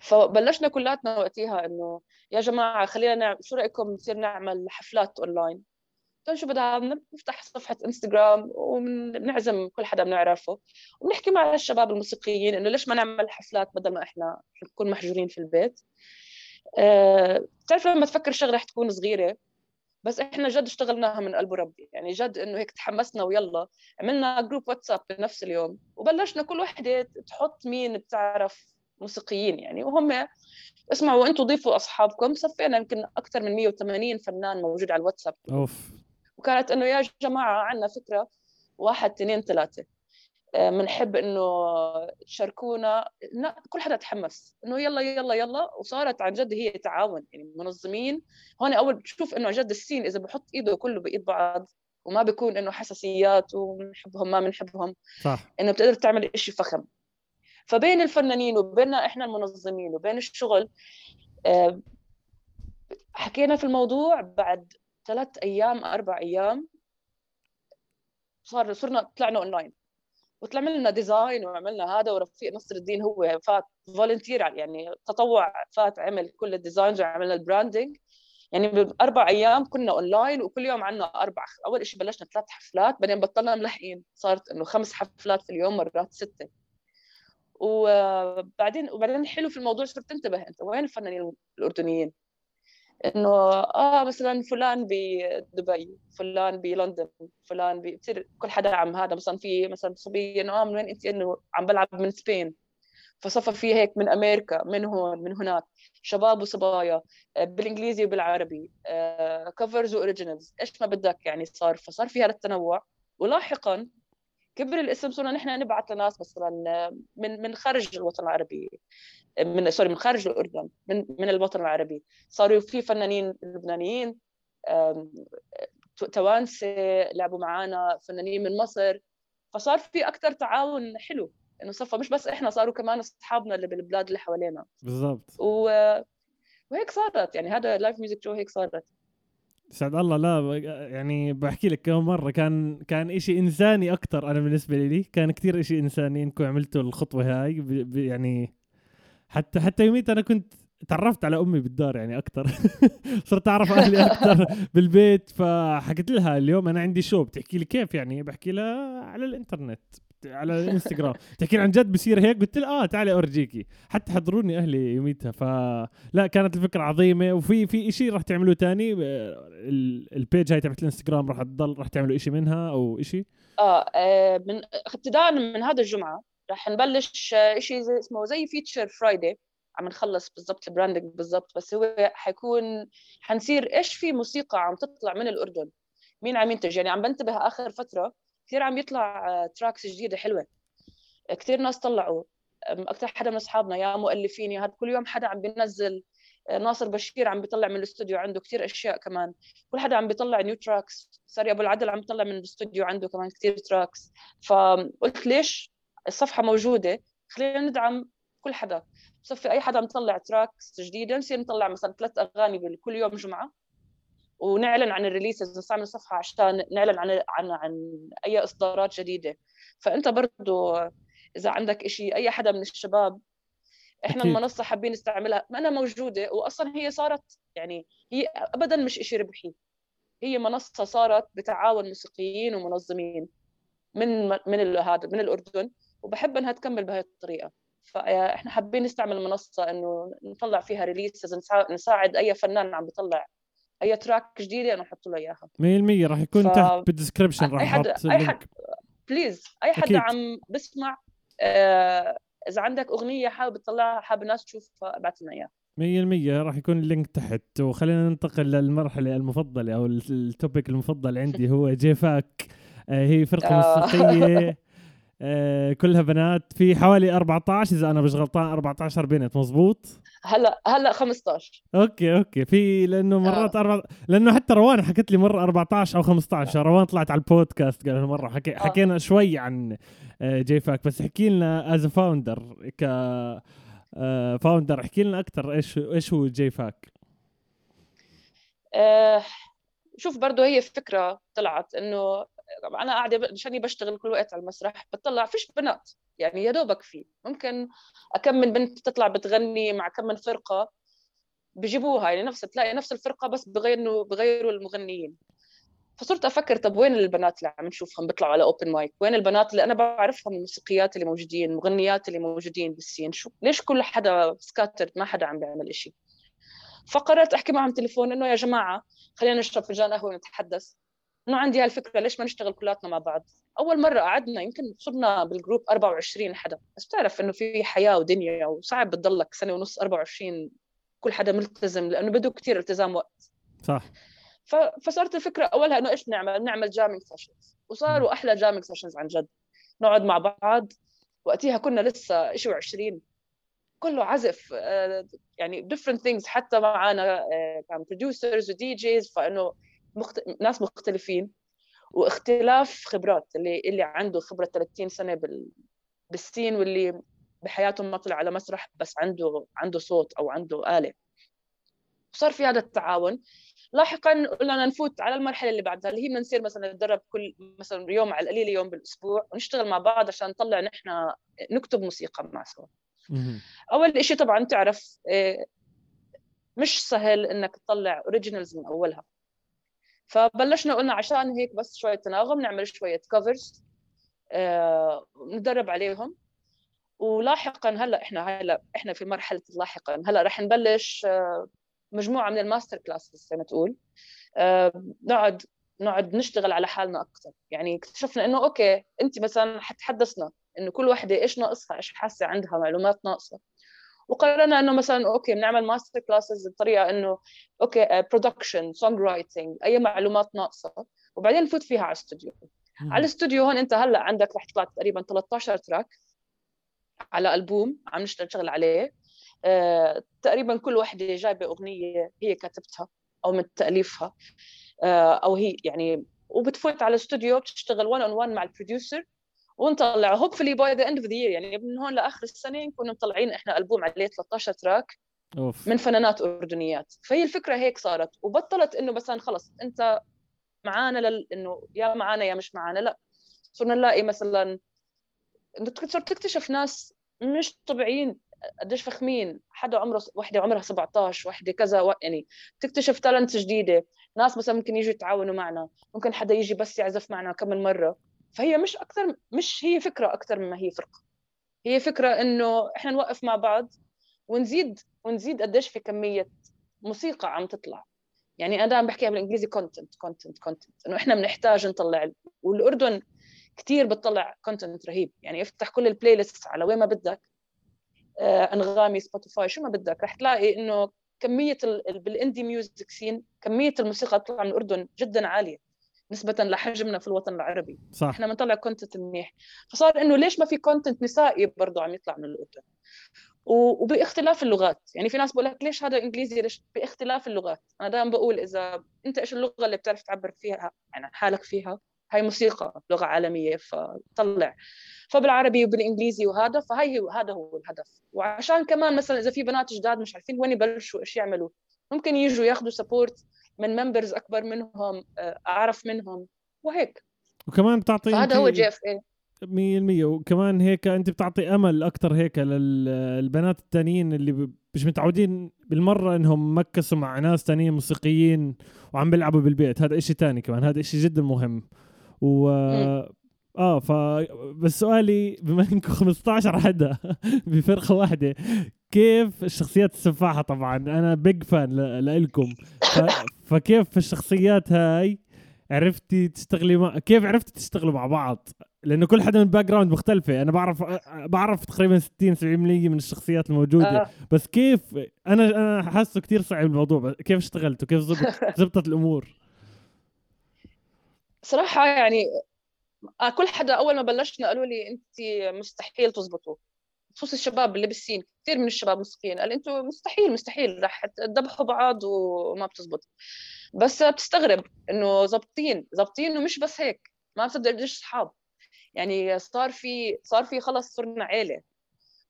فبلشنا كلاتنا وقتها إنه يا جماعة خلينا نعمل شو رأيكم نصير نعمل حفلات أونلاين؟ قلت شو بدها نفتح صفحة إنستغرام ونعزم كل حدا بنعرفه ونحكي مع الشباب الموسيقيين إنه ليش ما نعمل حفلات بدل ما إحنا نكون محجورين في البيت؟ أه بتعرف لما تفكر شغلة رح تكون صغيرة؟ بس إحنا جد اشتغلناها من قلب ربي يعني جد إنه هيك تحمسنا ويلا عملنا جروب واتساب بنفس اليوم وبلشنا كل وحدة تحط مين بتعرف موسيقيين يعني وهم اسمعوا أنتم ضيفوا أصحابكم. صفينا يمكن أكثر من 180 فنان موجود على الواتساب. أوف. وكانت إنه يا جماعة عندنا فكرة واحد اثنين ثلاثة. بنحب إنه تشاركونا. كل حدا تحمس. إنه يلا يلا يلا. وصارت عن جد هي تعاون يعني منظمين. هون أول بتشوف إنه عن جد السين إذا بحط إيده كله بإيد بعض وما بيكون إنه حساسيات وبنحبهم ما بنحبهم صح. إنه بتقدر تعمل إشي فخم. فبين الفنانين وبيننا إحنا المنظمين وبين الشغل آه، حكينا في الموضوع بعد ثلاث أيام أربع أيام صار صرنا طلعنا اونلاين وطلع لنا design وعملنا هذا ورفيق نصر الدين هو فات volunteer يعني تطوع فات عمل كل ال designs وعملنا ال branding يعني بأربع أيام كنا اونلاين وكل يوم عندنا أربع أول شيء بلشنا ثلاث حفلات بعدين بطلنا ملحقين. صارت إنه خمس حفلات في اليوم مرات ستة. وبعدين وبعدين الحلو في الموضوع صرت تنتبه انت وين الفنانين الأردنيين؟ إنه آه مثلا فلان بدبي فلان بلندن فلان. بتصير كل حدا عم هذا مثلا في مثلا صبية إنه آه من وين أنت؟ إنه عم بلعب من Spain. فصفى في هيك من أمريكا من هون من هناك. شباب وصبايا آه، بالإنجليزي وبالعربي covers و originals إيش ما بدك يعني صار فصار في هذا التنوع. ولاحقا كبر الاسم صرنا نحن نبعث لناس مثلا من من خارج الوطن العربي. من سوري من خارج الأردن من من الوطن العربي. صاروا في فنانين لبنانيين توانسة لعبوا معنا فنانين من مصر. فصار في أكثر تعاون حلو إنه صفى مش بس إحنا صاروا كمان أصحابنا اللي بالبلاد اللي حوالينا. بالضبط. و... وهيك صارت يعني هذا Live Music Jo هيك صارت. سعد الله لا يعني بحكي لك كم مرة كان كان إشي إنساني أكثر أنا بالنسبة لي كان كتير إشي إنساني إنكم عملتوا الخطوة هاي ب... ب... يعني حتى حتى يوميت أنا كنت تعرفت على أمي بالدار يعني أكثر صرت أعرف أهلي أكثر بالبيت فحكيت لها اليوم أنا عندي شو بتحكي لي كيف يعني بحكي لها على الإنترنت. على الانستغرام تحكي عن جد بصير هيك؟ قلت لها آه تعالي أورجيكي. حتى حضروني أهلي يوميتها. فلا كانت الفكرة عظيمة. وفي في شيء راح تعملوه تاني. ال page هاي تبعت الإنستغرام راح تضل راح تعملوا شيء منها أو شيء آه, آه، من ابتداء من هذا الجمعة راح نبلش شيء زي اسمه زي Feature Friday عم نخلص بالضبط ال branding بالضبط بس هو حيكون حنصير إيش في موسيقى عم تطلع من الأردن. مين عم ينتج؟ يعني عم بنتبه آخر فترة. كثير عم يطلع tracks جديدة حلوة. كثير ناس طلعوا. أكثر حدا من أصحابنا يا مؤلفين يا كل يوم حدا عم بينزل ناصر بشير عم بيطلع من الاستوديو عنده كثير أشياء كمان. كل حدا عم بيطلع new tracks ساري أبو العدل عم بيطلع من الاستوديو عنده كمان كثير tracks فقلت ليش الصفحة موجودة؟ خلينا ندعم كل حدا. بصفي أي حدا مطلع tracks جديدة نصير نطلع مثلا ثلاث أغاني كل يوم جمعة. ونعلن عن ال releases نستعمل صفحة عشان نعلن عن عن عن أي إصدارات جديدة. فأنت برضو إذا عندك شيء أي حدا من الشباب إحنا أكيد. المنصة حابين نستعملها. ما أنا موجودة واصلا هي صارت يعني هي ابدا مش شيء ربحي. هي منصة صارت بتعاون موسيقيين ومنظمين من من هذا من الأردن وبحب إنها تكمل بهي الطريقة. فإحنا حابين نستعمل المنصة إنه نطلع فيها releases نساعد أي فنان عم بيطلع أي track جديده أنا أحط له إياها. 100% راح يكون ف... تحت بال description راح أحط أي حد please أي حدا عم بسمع آه إذا عندك أغنية حابب تطلعها حابب الناس تشوفها ابعث لنا إياها. 100% راح يكون ال link تحت. وخلينا ننتقل للمرحلة المفضلة أو ال topic المفضل عندي هو جيفاك. آه هي فرقة آه. موسيقية. آه كلها بنات في حوالي 14 إذا أنا مش غلطان 14 بنت مزبوط هلا هلا 15 okay okay في لأنه مرات آه. أربع... لأنه حتى روان حكت لي مرة 14 أو 15 آه. روان طلعت على البودكاست قال مرة حكي... آه. حكينا شوي عن آه، جي فاك بس احكي لنا as founder ك founder احكي لنا أكثر إيش إيش هو جي فاك آه شوف برضه هي فكرة طلعت إنه أنا قاعدة مشاني بشتغل كل وقت على المسرح بطلع فيش بنات يعني يا دوبك في. ممكن أكم من بنت تطلع بتغني مع كم من فرقة بجيبوها يعني نفس تلاقي نفس الفرقة بس بغيروا بغيروا المغنيين. فصرت أفكر طب وين البنات اللي عم نشوفهم بيطلعوا على open mic وين البنات اللي أنا بعرفهم الموسيقيات اللي موجودين المغنيات اللي موجودين بال scene شو ليش كل حدا scattered ما حدا عم بيعمل إشي. فقررت أحكي معهم تليفون إنه يا جماعة خلينا نشرب فنجان قهوة ونتحدث. إنه عندي هالفكرة ليش ما نشتغل كلاتنا مع بعض؟ أول مرة قعدنا يمكن صرنا بال group 24 حدا. بس بتعرف إنه في حياة ودنيا وصعب بتضلك سنة ونص 24 كل حدا ملتزم لأنه بده كثير التزام وقت. صح. فصارت الفكرة أولها إنه إيش نعمل؟ نعمل jamming sessions وصاروا أحلى jamming sessions عن جد. نقعد مع بعض. وقتها كنا لسه شيء 20 كله عزف آه، يعني different things. حتى معنا آه، كان producers و DJs فإنه مخت... ناس مختلفين واختلاف خبرات اللي اللي عنده خبرة 30 سنة بال... بالسين واللي بحياته ما طلع على مسرح بس عنده عنده صوت أو عنده آلة. صار في هذا التعاون. لاحقا قلنا نفوت على المرحلة اللي بعدها اللي هي بدنا نصير مثلا نتدرب كل مثلا يوم على القليل يوم بالأسبوع ونشتغل مع بعض عشان نطلع نحن نكتب موسيقى مع سوا. أول شيء طبعا تعرف إيه، مش سهل إنك تطلع اوريجينالز من أولها. فبلشنا قلنا عشان هيك بس شوية تناغم نعمل شوية كفرز آه ندرب عليهم. ولاحقا هلأ إحنا هلأ إحنا في مرحلة لاحقا هلأ رح نبلش آه مجموعة من ال master classes زي ما تقول. آه نقعد نقعد نشتغل على حالنا أكثر يعني اكتشفنا إنه okay أنت مثلا حتحدثنا إنه كل وحدة إيش ناقصها إيش حاسة عندها معلومات ناقصة. وقررنا إنه مثلا okay بنعمل master classes بطريقة إنه okay production songwriting أي معلومات ناقصة. وبعدين نفوت فيها على الاستوديو على الاستوديو هون أنت هلأ عندك رح تطلع تقريبا 13 track على ألبوم عم نشتغل عليه. آه، تقريبا كل وحدة جايبة أغنية هي كاتبتها أو من تأليفها. آه، أو هي يعني وبتفوت على الاستوديو بتشتغل 1 on 1 مع ال producer ونطلع. hopefully by the end of the year يعني من هون لآخر السنة نكون مطلعين إحنا ألبوم عليه 13 تراك أوف. من فنانات أردنيات. فهي الفكرة هيك صارت. وبطلت إنه مثلا خلص أنت معانا لل... إنه يا معانا يا مش معانا لا. صرنا نلاقي مثلا صرت تكتشف ناس مش طبيعيين. قديش فخمين. حدا عمره وحدة عمرها 17 وحدة كذا و... يعني تكتشف تالنت جديدة. ناس مثلا ممكن يجوا يتعاونوا معنا. ممكن حدا يجي بس يعزف معنا كم مرة. فهي مش أكثر مش هي فكرة أكثر مما هي فرقة. هي فكرة إنه إحنا نوقف مع بعض ونزيد ونزيد قديش في كمية موسيقى عم تطلع. يعني أنا دائما بحكيها بالإنجليزي content content content إنه إحنا بنحتاج نطلع والأردن كثير بتطلع content رهيب. يعني افتح كل ال playlist على وين ما بدك آه، أنغامي سبوتيفاي شو ما بدك. رح تلاقي إنه كمية بال indie music scene كمية الموسيقى تطلع من الأردن جدا عالية. نسبة لحجمنا في الوطن العربي. صح. إحنا بنطلع content منيح. فصار إنه ليش ما في content نسائي برضه عم يطلع من الاردن وباختلاف اللغات. يعني في ناس بقول لك ليش هذا إنجليزي ليش باختلاف اللغات. أنا دائما بقول إذا أنت إيش اللغة اللي بتعرف تعبر فيها يعني حالك فيها هاي موسيقى لغة عالمية فطلع. فبالعربي وبالإنجليزي وهذا فهي هذا هو الهدف. وعشان كمان مثلا إذا في بنات جداد مش عارفين وين يبلشوا إيش يعملوا؟ ممكن يجوا ياخذوا support من members أكبر منهم آه، أعرف منهم وهيك. وكمان بتعطي هذا هو JFE 100% وكمان هيك أنت بتعطي أمل أكثر هيك للبنات التانيين اللي مش متعودين بالمرة إنهم مكسوا مع ناس تانيين موسيقيين وعم بيلعبوا بالبيت. هذا إشي تاني كمان. هذا إشي جدا مهم. و آه ف بس سؤالي بما إنكم 15 حدا بفرقة واحدة كيف الشخصيات السفاحة طبعا؟ أنا big fan لكم ف... فكيف في الشخصيات هاي عرفتي تشتغلي مع كيف عرفتي تشتغلوا مع بعض؟ لأنه كل حدا من background مختلفة. أنا بعرف بعرف تقريبا 60 70% من الشخصيات الموجودة. آه. بس كيف أنا أنا حاسه كثير صعب الموضوع. كيف اشتغلتوا كيف زبط زبطت الأمور؟ صراحة يعني آه، كل حدا أول ما بلشنا قالوا لي انت مستحيل تزبطوا. خصوص الشباب اللي كثير من الشباب موسيقيين قال أنتم مستحيل مستحيل رح تذبحوا بعض وما بتزبط. بس بتستغرب إنه ظابطين ظابطين ومش بس هيك ما بتصدق قديش اصحاب يعني صار في صار في خلص صرنا عيلة.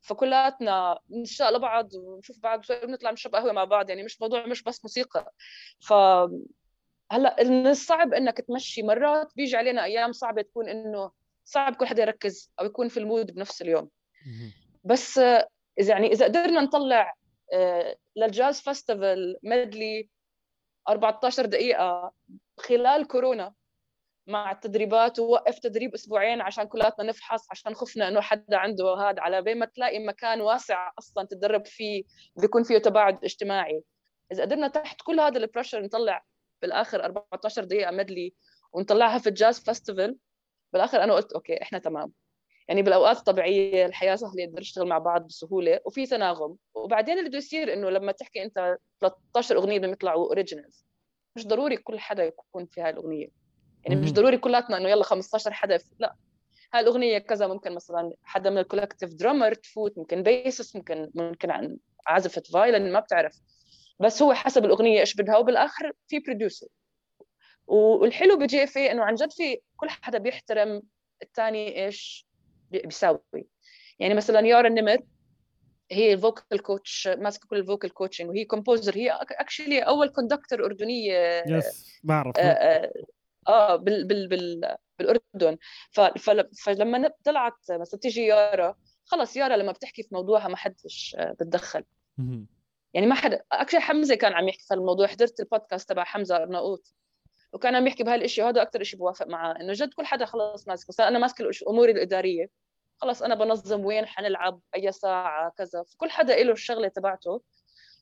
فكلاتنا نشتاق لبعض ونشوف بعض بنطلع نشرب قهوة مع بعض يعني مش موضوع مش بس موسيقى. ف هلأ من الصعب إنك تمشي مرات بيجي علينا أيام صعبة تكون إنه صعب كل حدا يركز أو يكون في المود بنفس اليوم. بس اذا يعني إذا قدرنا نطلع آه، لل Jazz Festival medley 14 دقيقة خلال كورونا مع التدريبات ووقف تدريب أسبوعين عشان كلاتنا نفحص عشان خفنا إنه حدا عنده هذا على بين ما تلاقي مكان واسع أصلا تتدرب فيه بيكون فيه تباعد اجتماعي. إذا قدرنا تحت كل هذا ال pressure نطلع بالآخر 14 دقيقة medley ونطلعها في ال Jazz Festival بالآخر أنا قلت okay إحنا تمام. يعني بالأوقات الطبيعية الحياة سهلة نقدر نشتغل مع بعض بسهولة وفي تناغم. وبعدين اللي بده يصير إنه لما تحكي أنت 13 أغنية بدهم يطلعوا originals مش ضروري كل حدا يكون في هاي الاغنيه يعني مش ضروري كلاتنا إنه يلا 15 حدا لا. هاي الاغنيه كذا ممكن مثلا حدا من ال collective drummer تفوت ممكن bassist ممكن ممكن عن عازفه violin ما بتعرف. بس هو حسب الأغنية إيش بدها وبالآخر في producer والحلو بجي في إنه عن جد في كل حدا بيحترم الثاني إيش بيساوي. يعني مثلا يارا النمر هي ال vocal coach ماسكة كل ال vocal coaching وهي composer هي actually أول conductor أردنية yes بعرف. آه, آه, آه بال بال بال بالأردن. فلما طلعت مثلا تيجي يارا خلص يارا لما بتحكي في موضوعها ما حدش آه، بتدخل. يعني ما حدا actually حمزة كان عم يحكي في الموضوع حضرت البودكاست تبع حمزة أرناؤوط. وكان عم يحكي بهالشيء وهذا أكثر شيء بوافق معاه إنه جد كل حدا خلص ماسك مثلا أنا ماسك الأمور الإدارية. خلص أنا بنظم وين حنلعب أي ساعة كذا. فكل حدا له الشغلة تبعته.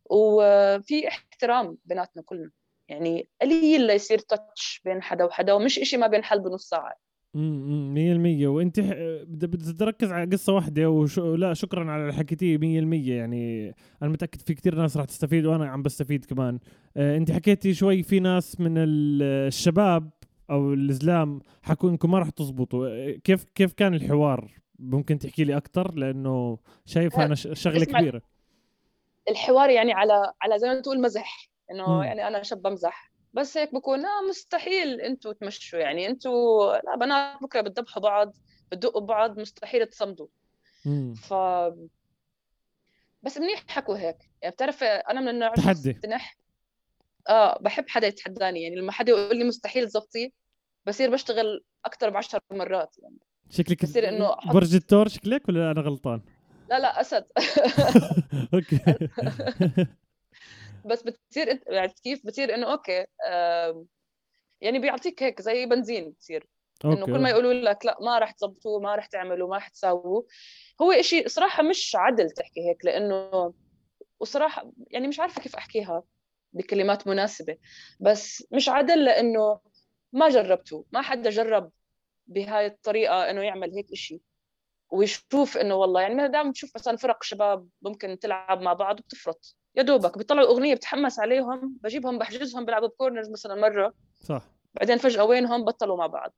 وفي احترام بيناتنا كلنا. يعني قليل ليصير تاتش بين حدا وحدا ومش إشي ما بينحل بنص ساعة. امم 100% وأنت بدك تركز على قصة واحدة وش... لا شكرا على اللي حكيتيه 100% يعني أنا متأكد في كثير ناس راح تستفيد وأنا عم بستفيد كمان. آه أنت حكيتي شوي في ناس من الشباب أو الزلام حكوا إنكم ما راح تزبطوا. آه، كيف كيف كان الحوار؟ ممكن تحكي لي أكثر لأنه شايف أنا شغلة كبيرة. الحوار يعني على على زي ما تقول مزح. إنه يعني أنا شاب بمزح. بس هيك بكون آه مستحيل أنتوا تمشوا. يعني أنتوا لا بنات بكرة بتذبحوا بعض بتدقوا بعض مستحيل تصمدوا. ف بس منيح حكوا هيك. يعني بتعرف أنا من النوع تحدي. آه بحب حدا يتحداني. يعني لما حدا يقول لي مستحيل تزبطي بصير بشتغل أكثر بعشر مرات. يعني شكلك بصير إنه برج الثور شكلك ولا أنا غلطان؟ لا لا أسد. أوكي. بس بتصير انت يعني كيف بتصير إنه okay يعني بيعطيك هيك زي بنزين بتصير. إنه كل ما يقولوا لك لا ما راح تزبطوه ما راح تعملوا ما راح تساووا هو إشي صراحة مش عدل تحكي هيك لإنه وصراحة يعني مش عارفة كيف أحكيها بكلمات مناسبة بس مش عدل لإنه ما جربتوا ما حدا جرب بهاي الطريقة إنه يعمل هيك إشي ويشوف إنه والله يعني ما دام تشوف مثلا فرق شباب ممكن تلعب مع بعض بتفرط. يا دوبك بيطلعوا اغنيه بتحمس عليهم بجيبهم بحجزهم بيلعبوا بكورنرز مثلا مرة. صح. بعدين فجأة وينهم؟ بطلوا مع بعض.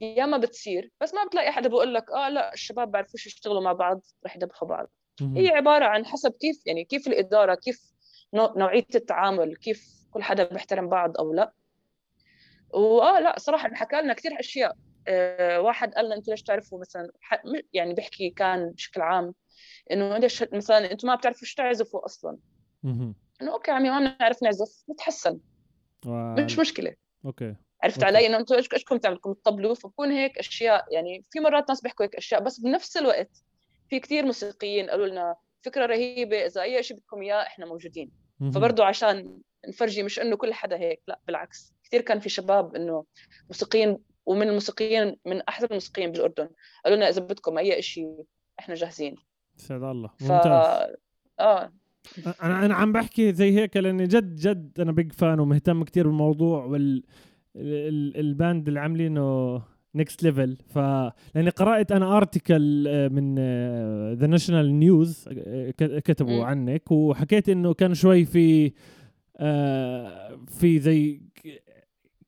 يا ما بتصير. بس ما بتلاقي حدا بيقول لك آه لا الشباب بيعرفوش يشتغلوا مع بعض رح يذبحوا بعض. هي عبارة عن حسب كيف يعني كيف الإدارة كيف نوعية التعامل كيف كل حدا بيحترم بعض أو لا. وآه لا صراحة انحكى لنا كثير أشياء. آه واحد قال لنا أنتم ليش تعرفوا مثلا يعني بيحكي كان بشكل عام إنه ليش مثلا أنتم ما بتعرفوا شو تعزفوا أصلا. إنه أوكي عمي ما بنعرف نعزف نتحسن مش مشكلة. أوكي. عرفت علي إنه أنتم إيش ايشكم تعملكم تطبلوا فبكون هيك أشياء يعني في مرات ناس بيحكوا هيك أشياء بس بنفس الوقت في كثير موسيقيين قالوا لنا فكرة رهيبة إذا أي شيء بدكم إياه إحنا موجودين. فبرضه عشان نفرجي مش إنه كل حدا هيك لا بالعكس. كثير كان في شباب إنه موسيقيين ومن الموسيقيين من احسن الموسيقيين بالأردن قالوا لنا إذا بدكم أي شيء إحنا جاهزين. سعد الله. ممتاز. ف... آه. أنا أنا عم بحكي زي هيك لأني جد جد أنا big fan ومهتم كثير بالموضوع وال ال band اللي عاملينه next level ف لأني قرأت أنا article آه، من The National News كتبوا م. عنك وحكيت إنه كان شوي في آه، في زي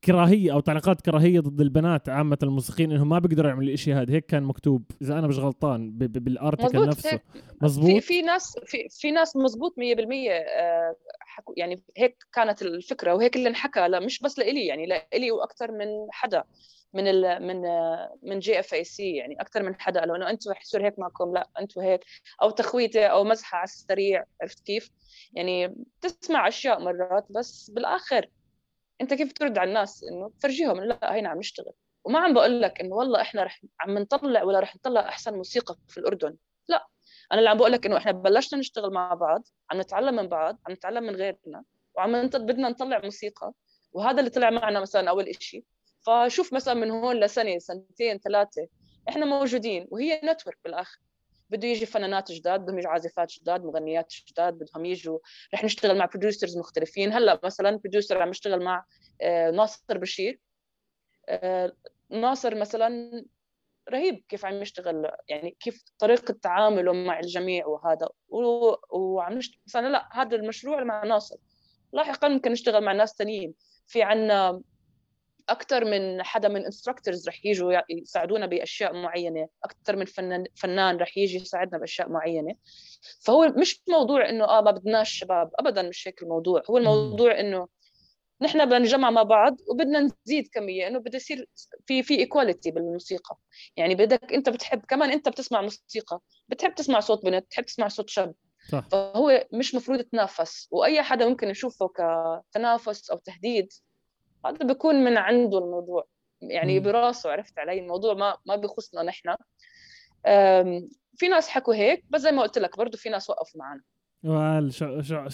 كراهية أو تعليقات كراهية ضد البنات عامة الموسيقيين إنهم ما بيقدروا يعملوا الشيء هذا. هيك كان مكتوب. إذا أنا مش غلطان بال article نفسه. مزبوط في في ناس في في ناس مزبوط 100% آه، يعني هيك كانت الفكرة وهيك اللي انحكى. لا مش بس لإلي يعني لإلي وأكثر من حدا من ال من من GFEC يعني أكثر من حدا. قالوا إنه أنتم رح يصير هيك معكم لا أنتم هيك. أو تخويته أو مزحة على السريع عرفت كيف؟ يعني بتسمع أشياء مرات بس بالآخر انت كيف ترد على الناس انه تفرجيهم لا هينا عم نشتغل. وما عم بقول لك انه والله إحنا رح عم نطلع ولا رح نطلع أحسن موسيقى في الأردن. لا. أنا اللي عم بقول لك إنه إحنا بلشنا نشتغل مع بعض عم نتعلم من بعض عم نتعلم من غيرنا وعم بدنا نطلع موسيقى وهذا اللي طلع معنا مثلا أول شيء فشوف مثلا من هون لسنة سنتين ثلاثة إحنا موجودين وهي network بالآخر. بده يجي فنانات جداد بدهم يجوا عازفات جداد مغنيات جداد بدهم يجوا. رح نشتغل مع producers مختلفين. هلا مثلا producer عم يشتغل مع آه، ناصر بشير. آه، ناصر مثلا رهيب كيف عم يشتغل يعني كيف طريقة تعامله مع الجميع وهذا. وعم نشتغل مثلا لا هذا المشروع مع ناصر. لاحقا ممكن نشتغل مع ناس ثانيين في عنا أكثر من حدا من انستراكتورز رح يجوا يساعدونا بأشياء معينة أكثر من فنان فنان رح يجي يساعدنا بأشياء معينة. فهو مش موضوع إنه آه ما بدناش شباب ابدا مش هيك الموضوع. هو الموضوع إنه نحن بدنا نجمع مع بعض وبدنا نزيد كمية إنه بده يصير في في ايكواليتي بالموسيقى. يعني بدك أنت بتحب كمان أنت بتسمع موسيقى بتحب تسمع صوت بنت بتحب تسمع صوت شاب. صح. فهو مش مفروض يتنافس. وأي حدا ممكن يشوفه كتنافس أو تهديد هذا بيكون من عنده الموضوع. يعني براسه عرفت علي الموضوع ما ما بيخصنا نحن. في ناس حكوا هيك بس زي ما قلت لك برضه في ناس وقفوا معنا.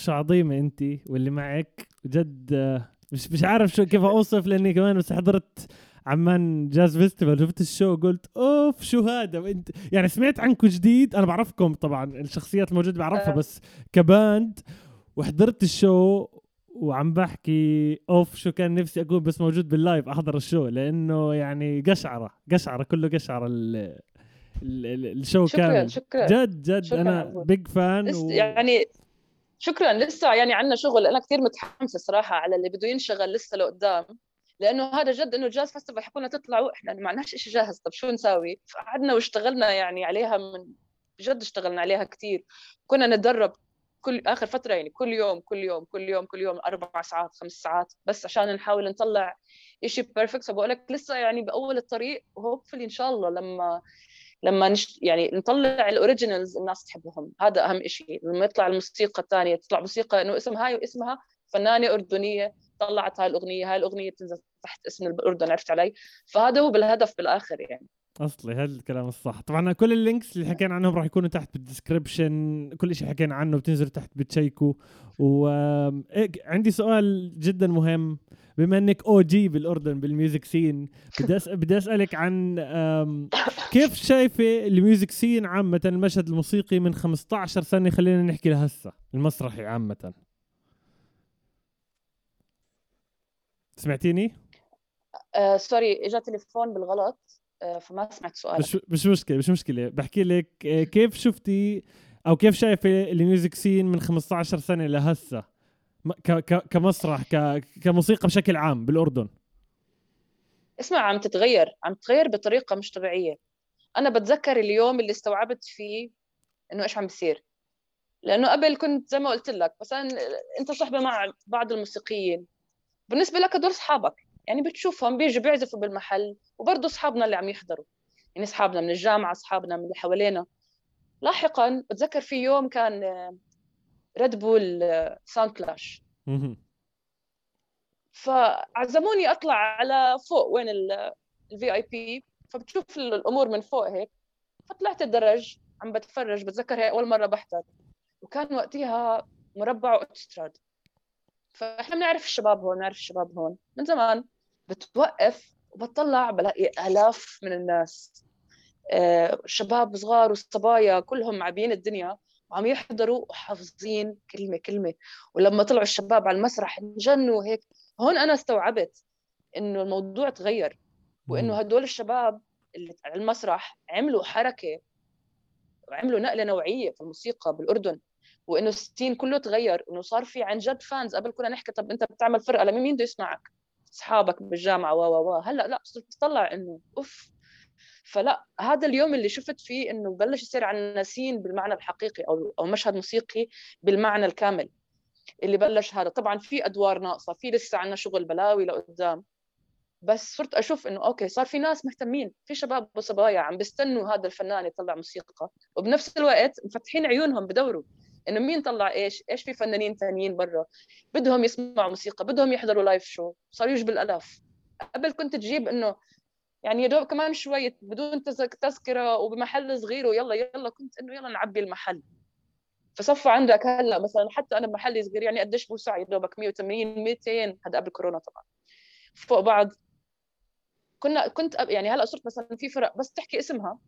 عظيمه انت واللي معك. جد مش مش عارف شو كيف أوصف لأني كمان بس حضرت عمان jazz festival شفت ال show قلت أوف شو هذا؟ وانت يعني سمعت عنكم جديد أنا بعرفكم طبعا الشخصيات الموجودة بعرفها آه. بس ك band وحضرت ال show وعم بحكي أوف شو كان نفسي اكون بس موجود بال live أحضر ال show لأنه يعني قشعرة قشعرة كله قشعرة ال ال show شكرا كامل شكرا. جد جد شكرا. أنا big fan و... يعني شكرا لسه يعني عندنا شغل. أنا كثير متحمسة صراحة على اللي بده ينشغل لسه لقدام لأنه هذا جد إنه jazz festival حكونا تطلعوا. إحنا ما عندناش شيء جاهز. طب شو نساوي؟ فقعدنا واشتغلنا يعني عليها من جد اشتغلنا عليها كثير كنا نتدرب كل آخر فترة يعني كل يوم كل يوم كل يوم كل يوم أربع ساعات خمس ساعات بس عشان نحاول نطلع شيء perfect فبقول لك لسه يعني بأول الطريق و hopefully إن شاء الله لما لما نش... يعني نطلع ال originals الناس تحبهم. هذا أهم شيء لما يطلع الموسيقى الثانية تطلع موسيقى إنه اسم هاي واسمها فنانة أردنية طلعت هاي الأغنية هاي الأغنية بتنزل تحت اسم الأردن عرفت علي؟ فهذا هو بالهدف بالآخر يعني. أصلي هذا الكلام الصح طبعا كل ال links اللي حكينا عنهم راح يكونوا تحت بال description كل شيء حكينا عنه بتنزلوا تحت بتشيكوا وعندي سؤال جدا مهم بما إنك OG بالأردن بال music scene بدي. بدي أسألك عن. كيف شايفة ال music scene عامة المشهد الموسيقي من 15 سنه خلينا نحكي لهسه المسرحي عامة سمعتيني؟ آه sorry اجى تليفون بالغلط آه فما سمعت سؤالك مش مش مشكلة مش مشكلة. بحكي لك آه، كيف شفتي أو كيف شايفة ال music scene من 15 سنة لهسه؟ كمسرح كموسيقى بشكل عام بالأردن. اسمع عم تتغير عم تتغير بطريقة مش طبيعية. أنا بتذكر اليوم اللي استوعبت فيه إنه إيش عم بيصير. لأنه قبل كنت زي ما قلت لك مثلا أنت صحبه مع بعض الموسيقيين. بالنسبة لك هدول أصحابك. يعني بتشوفهم بيجوا بيعزفوا بالمحل وبرضه أصحابنا اللي عم يحضروا. يعني أصحابنا من الجامعة أصحابنا من اللي حوالينا. لاحقا بتذكر في يوم كان Red Bull Sound Clash. فعزموني أطلع على فوق وين ال VIP فبتشوف الأمور من فوق هيك. فطلعت الدرج عم بتفرج بتذكر هي أول مرة بحضر. وكان وقتها مربع أوتستراد. فإحنا بنعرف الشباب هون بنعرف الشباب هون. من زمان. بتوقف وبطلع بلاقي آلاف من الناس. آه، شباب صغار وصبايا كلهم معبيين الدنيا وعم يحضروا وحافظين كلمة كلمة. ولما طلعوا الشباب على المسرح انجنوا هيك هون أنا استوعبت إنه الموضوع تغير وإنه مهم. هدول الشباب اللي على المسرح عملوا حركة وعملوا نقلة نوعية في الموسيقى بالأردن وإنه ال scene كله تغير انه صار في عن جد fans قبل كنا نحكي طب أنت بتعمل فرقة لمين؟ مين بده يسمعك أصحابك بالجامعة و و هلأ لا صرت تطلع إنه أوف. فلا هذا اليوم اللي شفت فيه إنه بلش يصير عندنا scene بالمعنى الحقيقي أو أو مشهد موسيقي بالمعنى الكامل اللي بلش هذا. طبعا في أدوار ناقصة في لسه عندنا شغل بلاوي لقدام. بس صرت أشوف إنه okay صار في ناس مهتمين في شباب وصبايا عم بيستنوا هذا الفنان يطلع موسيقى. وبنفس الوقت مفتحين عيونهم بدوروا. إنه مين طلع إيش؟ إيش في فنانين ثانيين برا؟ بدهم يسمعوا موسيقى بدهم يحضروا لايف شو صاروا يجوا بالالاف قبل كنت تجيب إنه يعني يا دوب كمان شوية بدون تذك- تذكرة وبمحل صغير ويلا يلا كنت إنه يلا نعبي المحل. فصفوا عندك هلأ مثلا حتى أنا بمحلي صغير يعني قديش بوسع يا دوبك 180 200 هذا قبل كورونا طبعا. فوق بعض. كنا كنت يعني هلأ صرت مثلا في فرق بس تحكي اسمها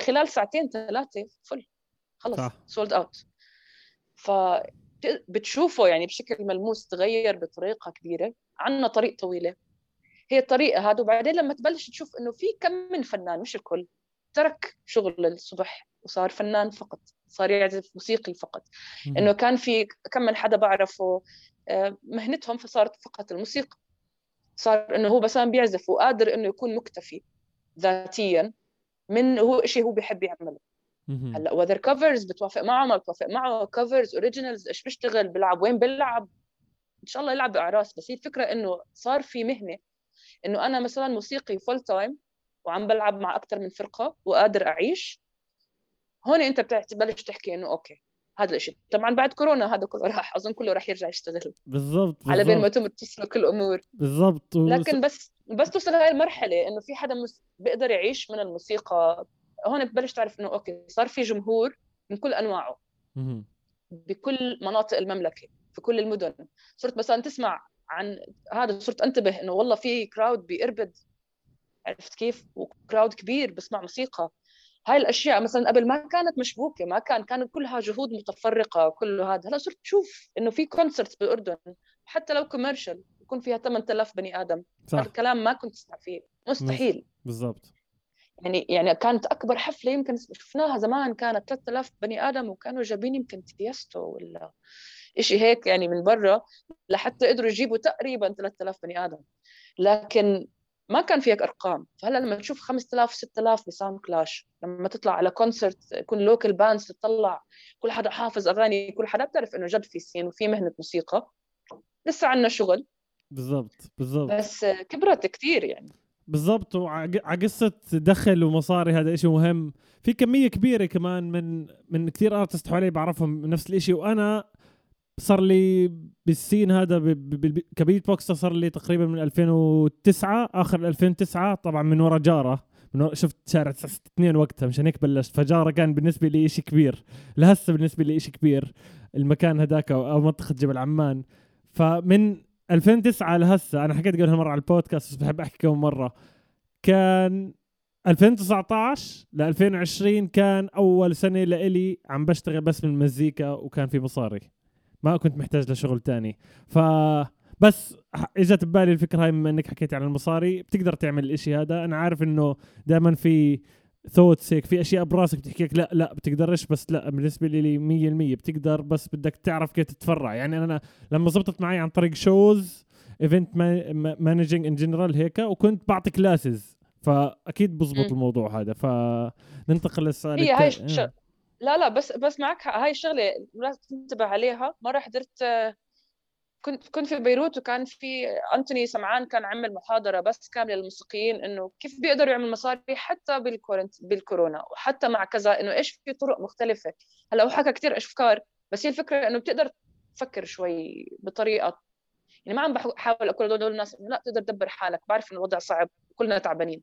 خلال ساعتين ثلاثة full. خلص. sold out ف بتشوفه يعني بشكل ملموس تغير بطريقة كبيرة عنا طريق طويلة هي الطريقة هذا وبعدين لما تبلش تشوف إنه في كم من فنان مش الكل ترك شغل الصبح وصار فنان فقط صار يعزف موسيقي فقط. إنه كان في كم من حدا بعرفه آه، مهنتهم فصارت فقط الموسيقى صار إنه هو بس بيعزف وقادر إنه يكون مكتفي ذاتيا من هو شيء هو بيحب يعمله. هلأ whether covers بتوافق معه ما بتوافق معه covers originals إيش بيشتغل بيلعب وين بيلعب؟ إن شاء الله يلعب بأعراس. بس هي الفكرة إنه صار في مهنة إنه أنا مثلا موسيقي full time وعم بلعب مع أكثر من فرقة وقادر أعيش هون أنت بتبلش تحكي إنه okay هذا الشيء طبعا بعد كورونا هذا كله راح أظن كله راح يرجع يشتغل. بالضبط على بين ما تمر تسلك الأمور. بالضبط و- لكن بس بس توصل هاي المرحلة إنه في حدا مس... بيقدر يعيش من الموسيقى هون بتبلش تعرف إنه أوكي صار في جمهور من كل أنواعه. بكل مناطق المملكة في كل المدن. صرت مثلا تسمع عن هذا صرت أنتبه إنه والله في كراود بإربد عرفت كيف؟ وكراود كبير بسمع موسيقى. هاي الأشياء مثلا قبل ما كانت مشبوكة ما كان كانت كلها جهود متفرقة كله هذا. هلأ صرت تشوف إنه في concert بالاردن حتى لو commercial يكون فيها 8000 بني آدم. صح. هذا الكلام ما كنت تسمع فيه. مستحيل. بالضبط. يعني يعني كانت أكبر حفلة يمكن شفناها زمان كانت 3000 بني آدم وكانوا جايبين يمكن تيستو ولا شيء هيك يعني من برا لحتى قدروا يجيبوا تقريبا 3000 بني آدم. لكن ما كان في هيك أرقام. فهلأ لما تشوف 5000 6000 ب Sound Clash لما تطلع على concert يكون local bands تطلع كل حدا حافظ أغاني كل حدا بتعرف إنه جد في scene وفي مهنة موسيقى لسه عندنا شغل. بالضبط بالضبط. بس كبرت كثير يعني. بالضبط. وعلى قصة دخل ومصاري هذا إشي مهم. في كمية كبيرة كمان من من كثير artist حوالي بعرفهم نفس الإشي. وأنا صار لي بالسين هذا كبيت بوكس صار لي تقريبا من 2009 آخر 2009 طبعا من ورا جارة. من شفت شارع 962 وقتها مشان هيك بلشت. فجارة كان بالنسبة لي شيء كبير. لهسه بالنسبة لي شيء كبير. المكان هذاك أو منطقة جبل عمان. فمن 2009 لهسه أنا حكيت قبل مره على البودكاست بس بحب أحكي كم مرة. كان 2019 ل 2020 كان أول سنة لإلي عم بشتغل بس من المزيكا وكان في مصاري. ما كنت محتاج لشغل تاني. ف بس إجت ببالي الفكرة هاي بما إنك حكيت عن المصاري بتقدر تعمل الإشي هذا. أنا عارف إنه دائما في thoughts هيك في أشياء براسك بتحكي لك لا لا بتقدرش بس لا بالنسبة لي 100% بتقدر بس بدك تعرف كيف تتفرع. يعني أنا لما زبطت معي عن طريق shows event managing in general هيك وكنت بعطي classes فأكيد بزبط الموضوع هذا. فننتقل للسؤال هي هاي ش... لا لا بس بس معك هاي الشغلة لازم تنتبه عليها. مرة حضرت كنت كنت في بيروت وكان في أنتوني سمعان كان عمل محاضرة بس كاملة للموسيقيين إنه كيف بيقدروا يعملوا مصاري حتى بالكورونا وحتى مع كذا إنه إيش في طرق مختلفة. هلأ هو حكى كثير أفكار بس هي الفكرة إنه بتقدر تفكر شوي بطريقة. يعني ما عم بحاول أقول لدول الناس لا تقدر تدبر حالك بعرف إنه الوضع صعب كلنا تعبانين.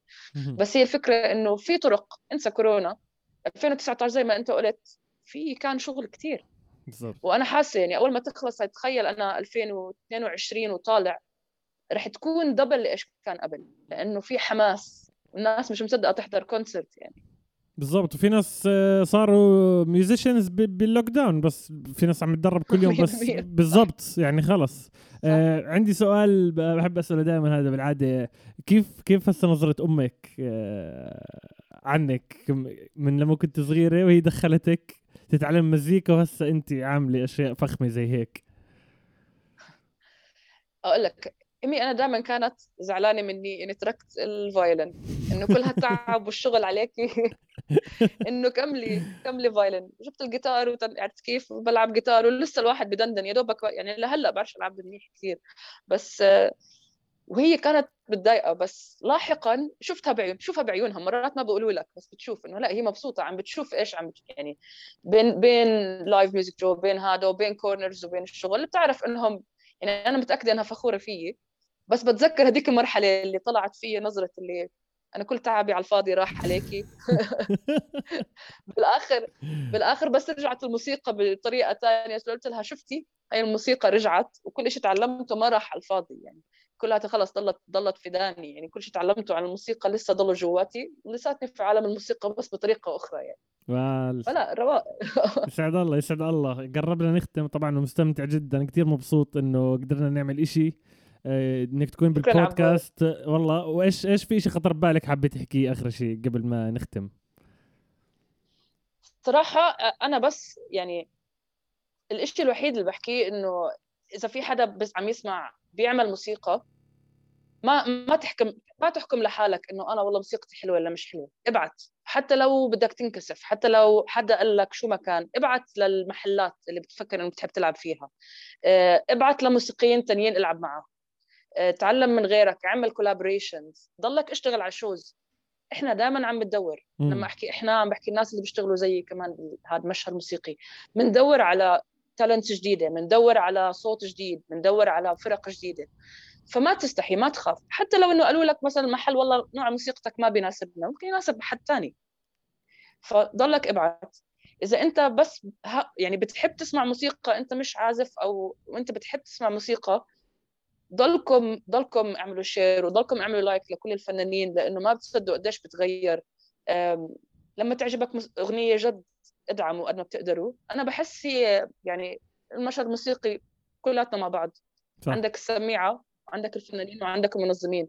بس هي الفكرة إنه في طرق. انسى كورونا. 2019 زي ما أنت قلت في كان شغل كثير بالضبط. وأنا حاسة يعني أول ما تخلص تخيل أنا 2022 وطالع رح تكون double إيش كان قبل لأنه في حماس والناس مش مصدقة تحضر concert يعني. بالضبط. وفي ناس آه، صاروا musicians بال lockdown بس في ناس عم تدرب كل يوم بس بالضبط يعني خلص. آه عندي سؤال بحب أسأله دائما هذا بالعادة. كيف كيف هسه نظرة أمك آه عنك؟ من لما كنت صغيرة وهي دخلتك تتعلم مزيكا وهسه انت عاملة أشياء فخمة زي هيك. أقول لك إمي أنا دائما كانت زعلانة مني إني تركت ال violin إنه كل هالتعب والشغل عليكي إنه كملي كملي violin. جبت الجيتار عرفت كيف؟ بلعب جيتار ولسه الواحد بدندن يا دوبك يعني لهلأ بعرفش ألعب منيح كثير. بس وهي كانت متضايقه بس لاحقا شفتها بعيون بشوفها بعيونها مرات ما بيقولوا لك بس بتشوف إنه لا هي مبسوطة عم بتشوف إيش عم يعني بين بين Live Music Jo بين هذا وبين corners وبين الشغل بتعرف انهم يعني أنا متأكدة إنها فخورة فيي بس بتذكر هذيك المرحلة اللي طلعت فيي نظرة اللي أنا كل تعبي على الفاضي راح عليكي. بالاخر بالآخر بس رجعت الموسيقى بطريقة ثانية قلت لها شفتي؟ هاي الموسيقى رجعت وكل شيء تعلمته ما راح على الفاضي يعني. كلها خلص ضلت ضلت فداني يعني كل شيء تعلمته عن الموسيقى لسه ضلوا جواتي. لساتني في عالم الموسيقى بس بطريقة أخرى يعني. وال... فلا رواق يسعد الله يسعد الله. قربنا نختم طبعا مستمتع جدا. كثير مبسوط إنه قدرنا نعمل إشي آه، إنك تكون بالبودكاست. والله وإيش إيش في شيء خطر ببالك حابه تحكيه آخر شيء قبل ما نختم؟ صراحة أنا بس يعني الإشي الوحيد اللي بحكيه إنه إذا في حدا بس عم يسمع بيعمل موسيقى ما ما تحكم ما تحكم لحالك إنه أنا والله موسيقتي حلوة ولا مش حلوة. ابعت. حتى لو بدك تنكسف حتى لو حدا قال لك شو ما كان ابعت للمحلات اللي بتفكر إنه بتحب تلعب فيها. آه، ابعت لموسيقيين تانيين العب معهم آه، تعلم من غيرك اعمل collaborations ضلك اشتغل على shows إحنا دائما عم بندور لما أحكي إحنا عم بحكي الناس اللي بيشتغلوا زيي كمان بهذا المشهد الموسيقي بندور على تالنت جديدة بندور على صوت جديد بندور على فرق جديدة. فما تستحي ما تخاف. حتى لو إنه قالوا لك مثلا محل والله نوع موسيقتك ما بيناسبنا ممكن يناسب حد ثاني فضلك ابعت إذا أنت بس يعني بتحب تسمع موسيقى أنت مش عازف أو وانت بتحب تسمع موسيقى ضلكم ضلكم اعملوا share وضلكم اعملوا like لكل الفنانين لأنه ما بتصدقوا قديش بتغير. لما تعجبك أغنية جد ادعموا قد ما بتقدروا. أنا بحس هي يعني المشهد الموسيقي كلاتنا مع بعض. صح. عندك السميعه وعندك الفنانين وعندك المنظمين.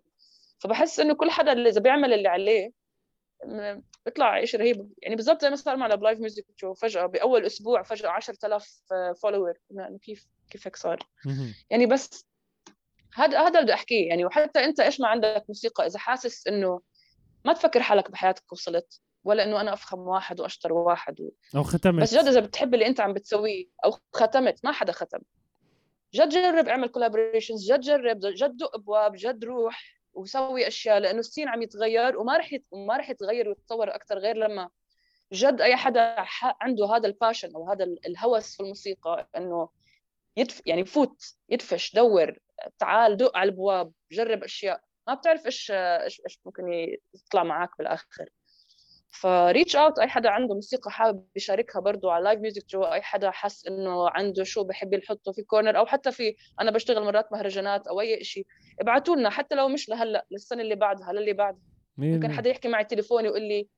فبحس إنه كل حدا اللي إذا بيعمل اللي عليه بيطلع شيء رهيب. يعني بالضبط زي ما صار معنا ب Live Music Jo فجأة بأول أسبوع فجأة 10000 follower كيف كيف هيك صار؟ يعني بس هذا هذا اللي بدي أحكيه. يعني وحتى أنت إيش ما عندك موسيقى إذا حاسس إنه ما تفكر حالك بحياتك وصلت ولا إنه أنا أفخم واحد وأشطر واحد و... أو ختمت. بس جد إذا بتحب اللي أنت عم بتسويه أو ختمت ما حدا ختم. جد جرب اعمل collaborations جد جرب جد دق ابواب جد روح وسوي أشياء لأنه ال scene عم يتغير وما رح يت... ما رح يتغير ويتطور أكثر غير لما جد أي حدا عنده هذا ال passion أو هذا الهوس في الموسيقى إنه يدف يعني فوت يدفش دور تعال دق على الابواب جرب أشياء. ما بتعرف إيش إيش ممكن يطلع معك بالآخر. ف reach out أي حدا عنده موسيقى حابب يشاركها برضه على Live Music Jo أي حدا حس إنه عنده شو بحب يحطه في corner أو حتى في أنا بشتغل مرات مهرجانات أو أي شيء ابعتوا لنا حتى لو مش لهلأ للسنة اللي بعدها للي بعدها. ممكن حدا يحكي معي تليفوني يقول لي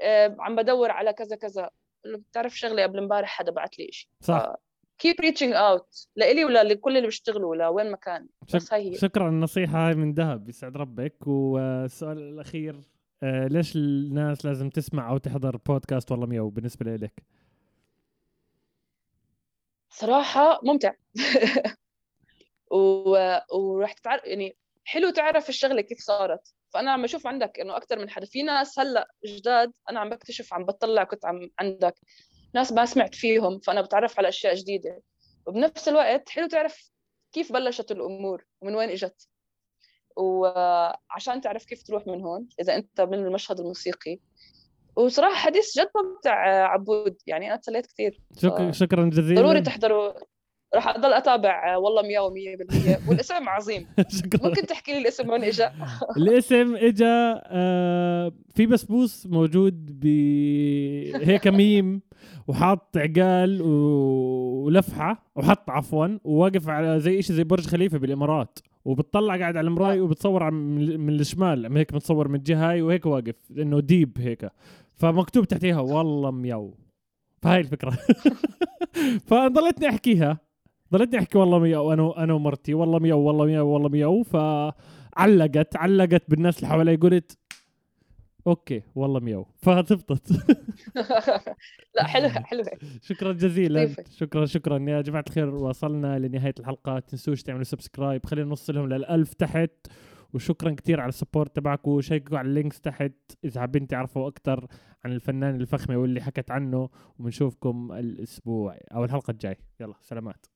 آه عم بدور على كذا كذا. بتعرف شغله قبل امبارح حدا بعت لي شيء صح. keep reaching out لإلي ولا لكل اللي بيشتغلوا لوين ما كان. بس هي هي. شكرا النصيحة هاي من ذهب يسعد ربك. والسؤال الأخير. آه ليش الناس لازم تسمع أو تحضر بودكاست والله مياو بالنسبة لك صراحة ممتع. و... وراح تتعرف يعني حلو تعرف الشغلة كيف صارت. فأنا عم بشوف عندك إنه أكثر من حدا. في ناس هلأ جداد أنا عم بكتشف عم بطلع كنت عم عندك. ناس ما سمعت فيهم فأنا بتعرف على أشياء جديدة. وبنفس الوقت حلو تعرف كيف بلشت الأمور ومن وين إجت. وعشان تعرف كيف تروح من هون إذا أنت من المشهد الموسيقي. وصراحة حديث جد ممتع عبود. يعني أنا تسليت كثير شكرا شكرا جزيلا. ضروري تحضروا. راح أضل أتابع والله مياو 100% والاسم عظيم. شكرا. ممكن تحكي لي الاسم وين اجى الاسم اجى آه في بسبوس موجود ب هيك ميم وحاط عقال ولفحة وحط عفوا وواقف على زي شيء زي برج خليفة بالإمارات. وبتطلع قاعد على المراي وبتصور من الشمال هيك متصور من الجهة هاي وهيك واقف إنه deep هيك. فمكتوب تحتيها والله مياو. فهاي الفكرة. فضلتني أحكيها. ضلتني أحكي والله مياو أنا أنا ومرتي والله مياو والله مياو والله مياو. فعلقت علقت بالناس اللي حوالي قلت okay والله مياو. فزبطت لا حلوة حلوة شكرا جزيلا. شكرا شكرا. يا جماعة الخير وصلنا لنهاية الحلقة. تنسوش تعملوا subscribe خلينا نوصلهم للألف تحت. وشكرا كثير على ال support تبعكم وشيكوا على ال links تحت إذا حابين تعرفوا أكثر عن الفنان الفخمه واللي حكت عنه. وبنشوفكم الأسبوع أو الحلقة الجاي يلا سلامات.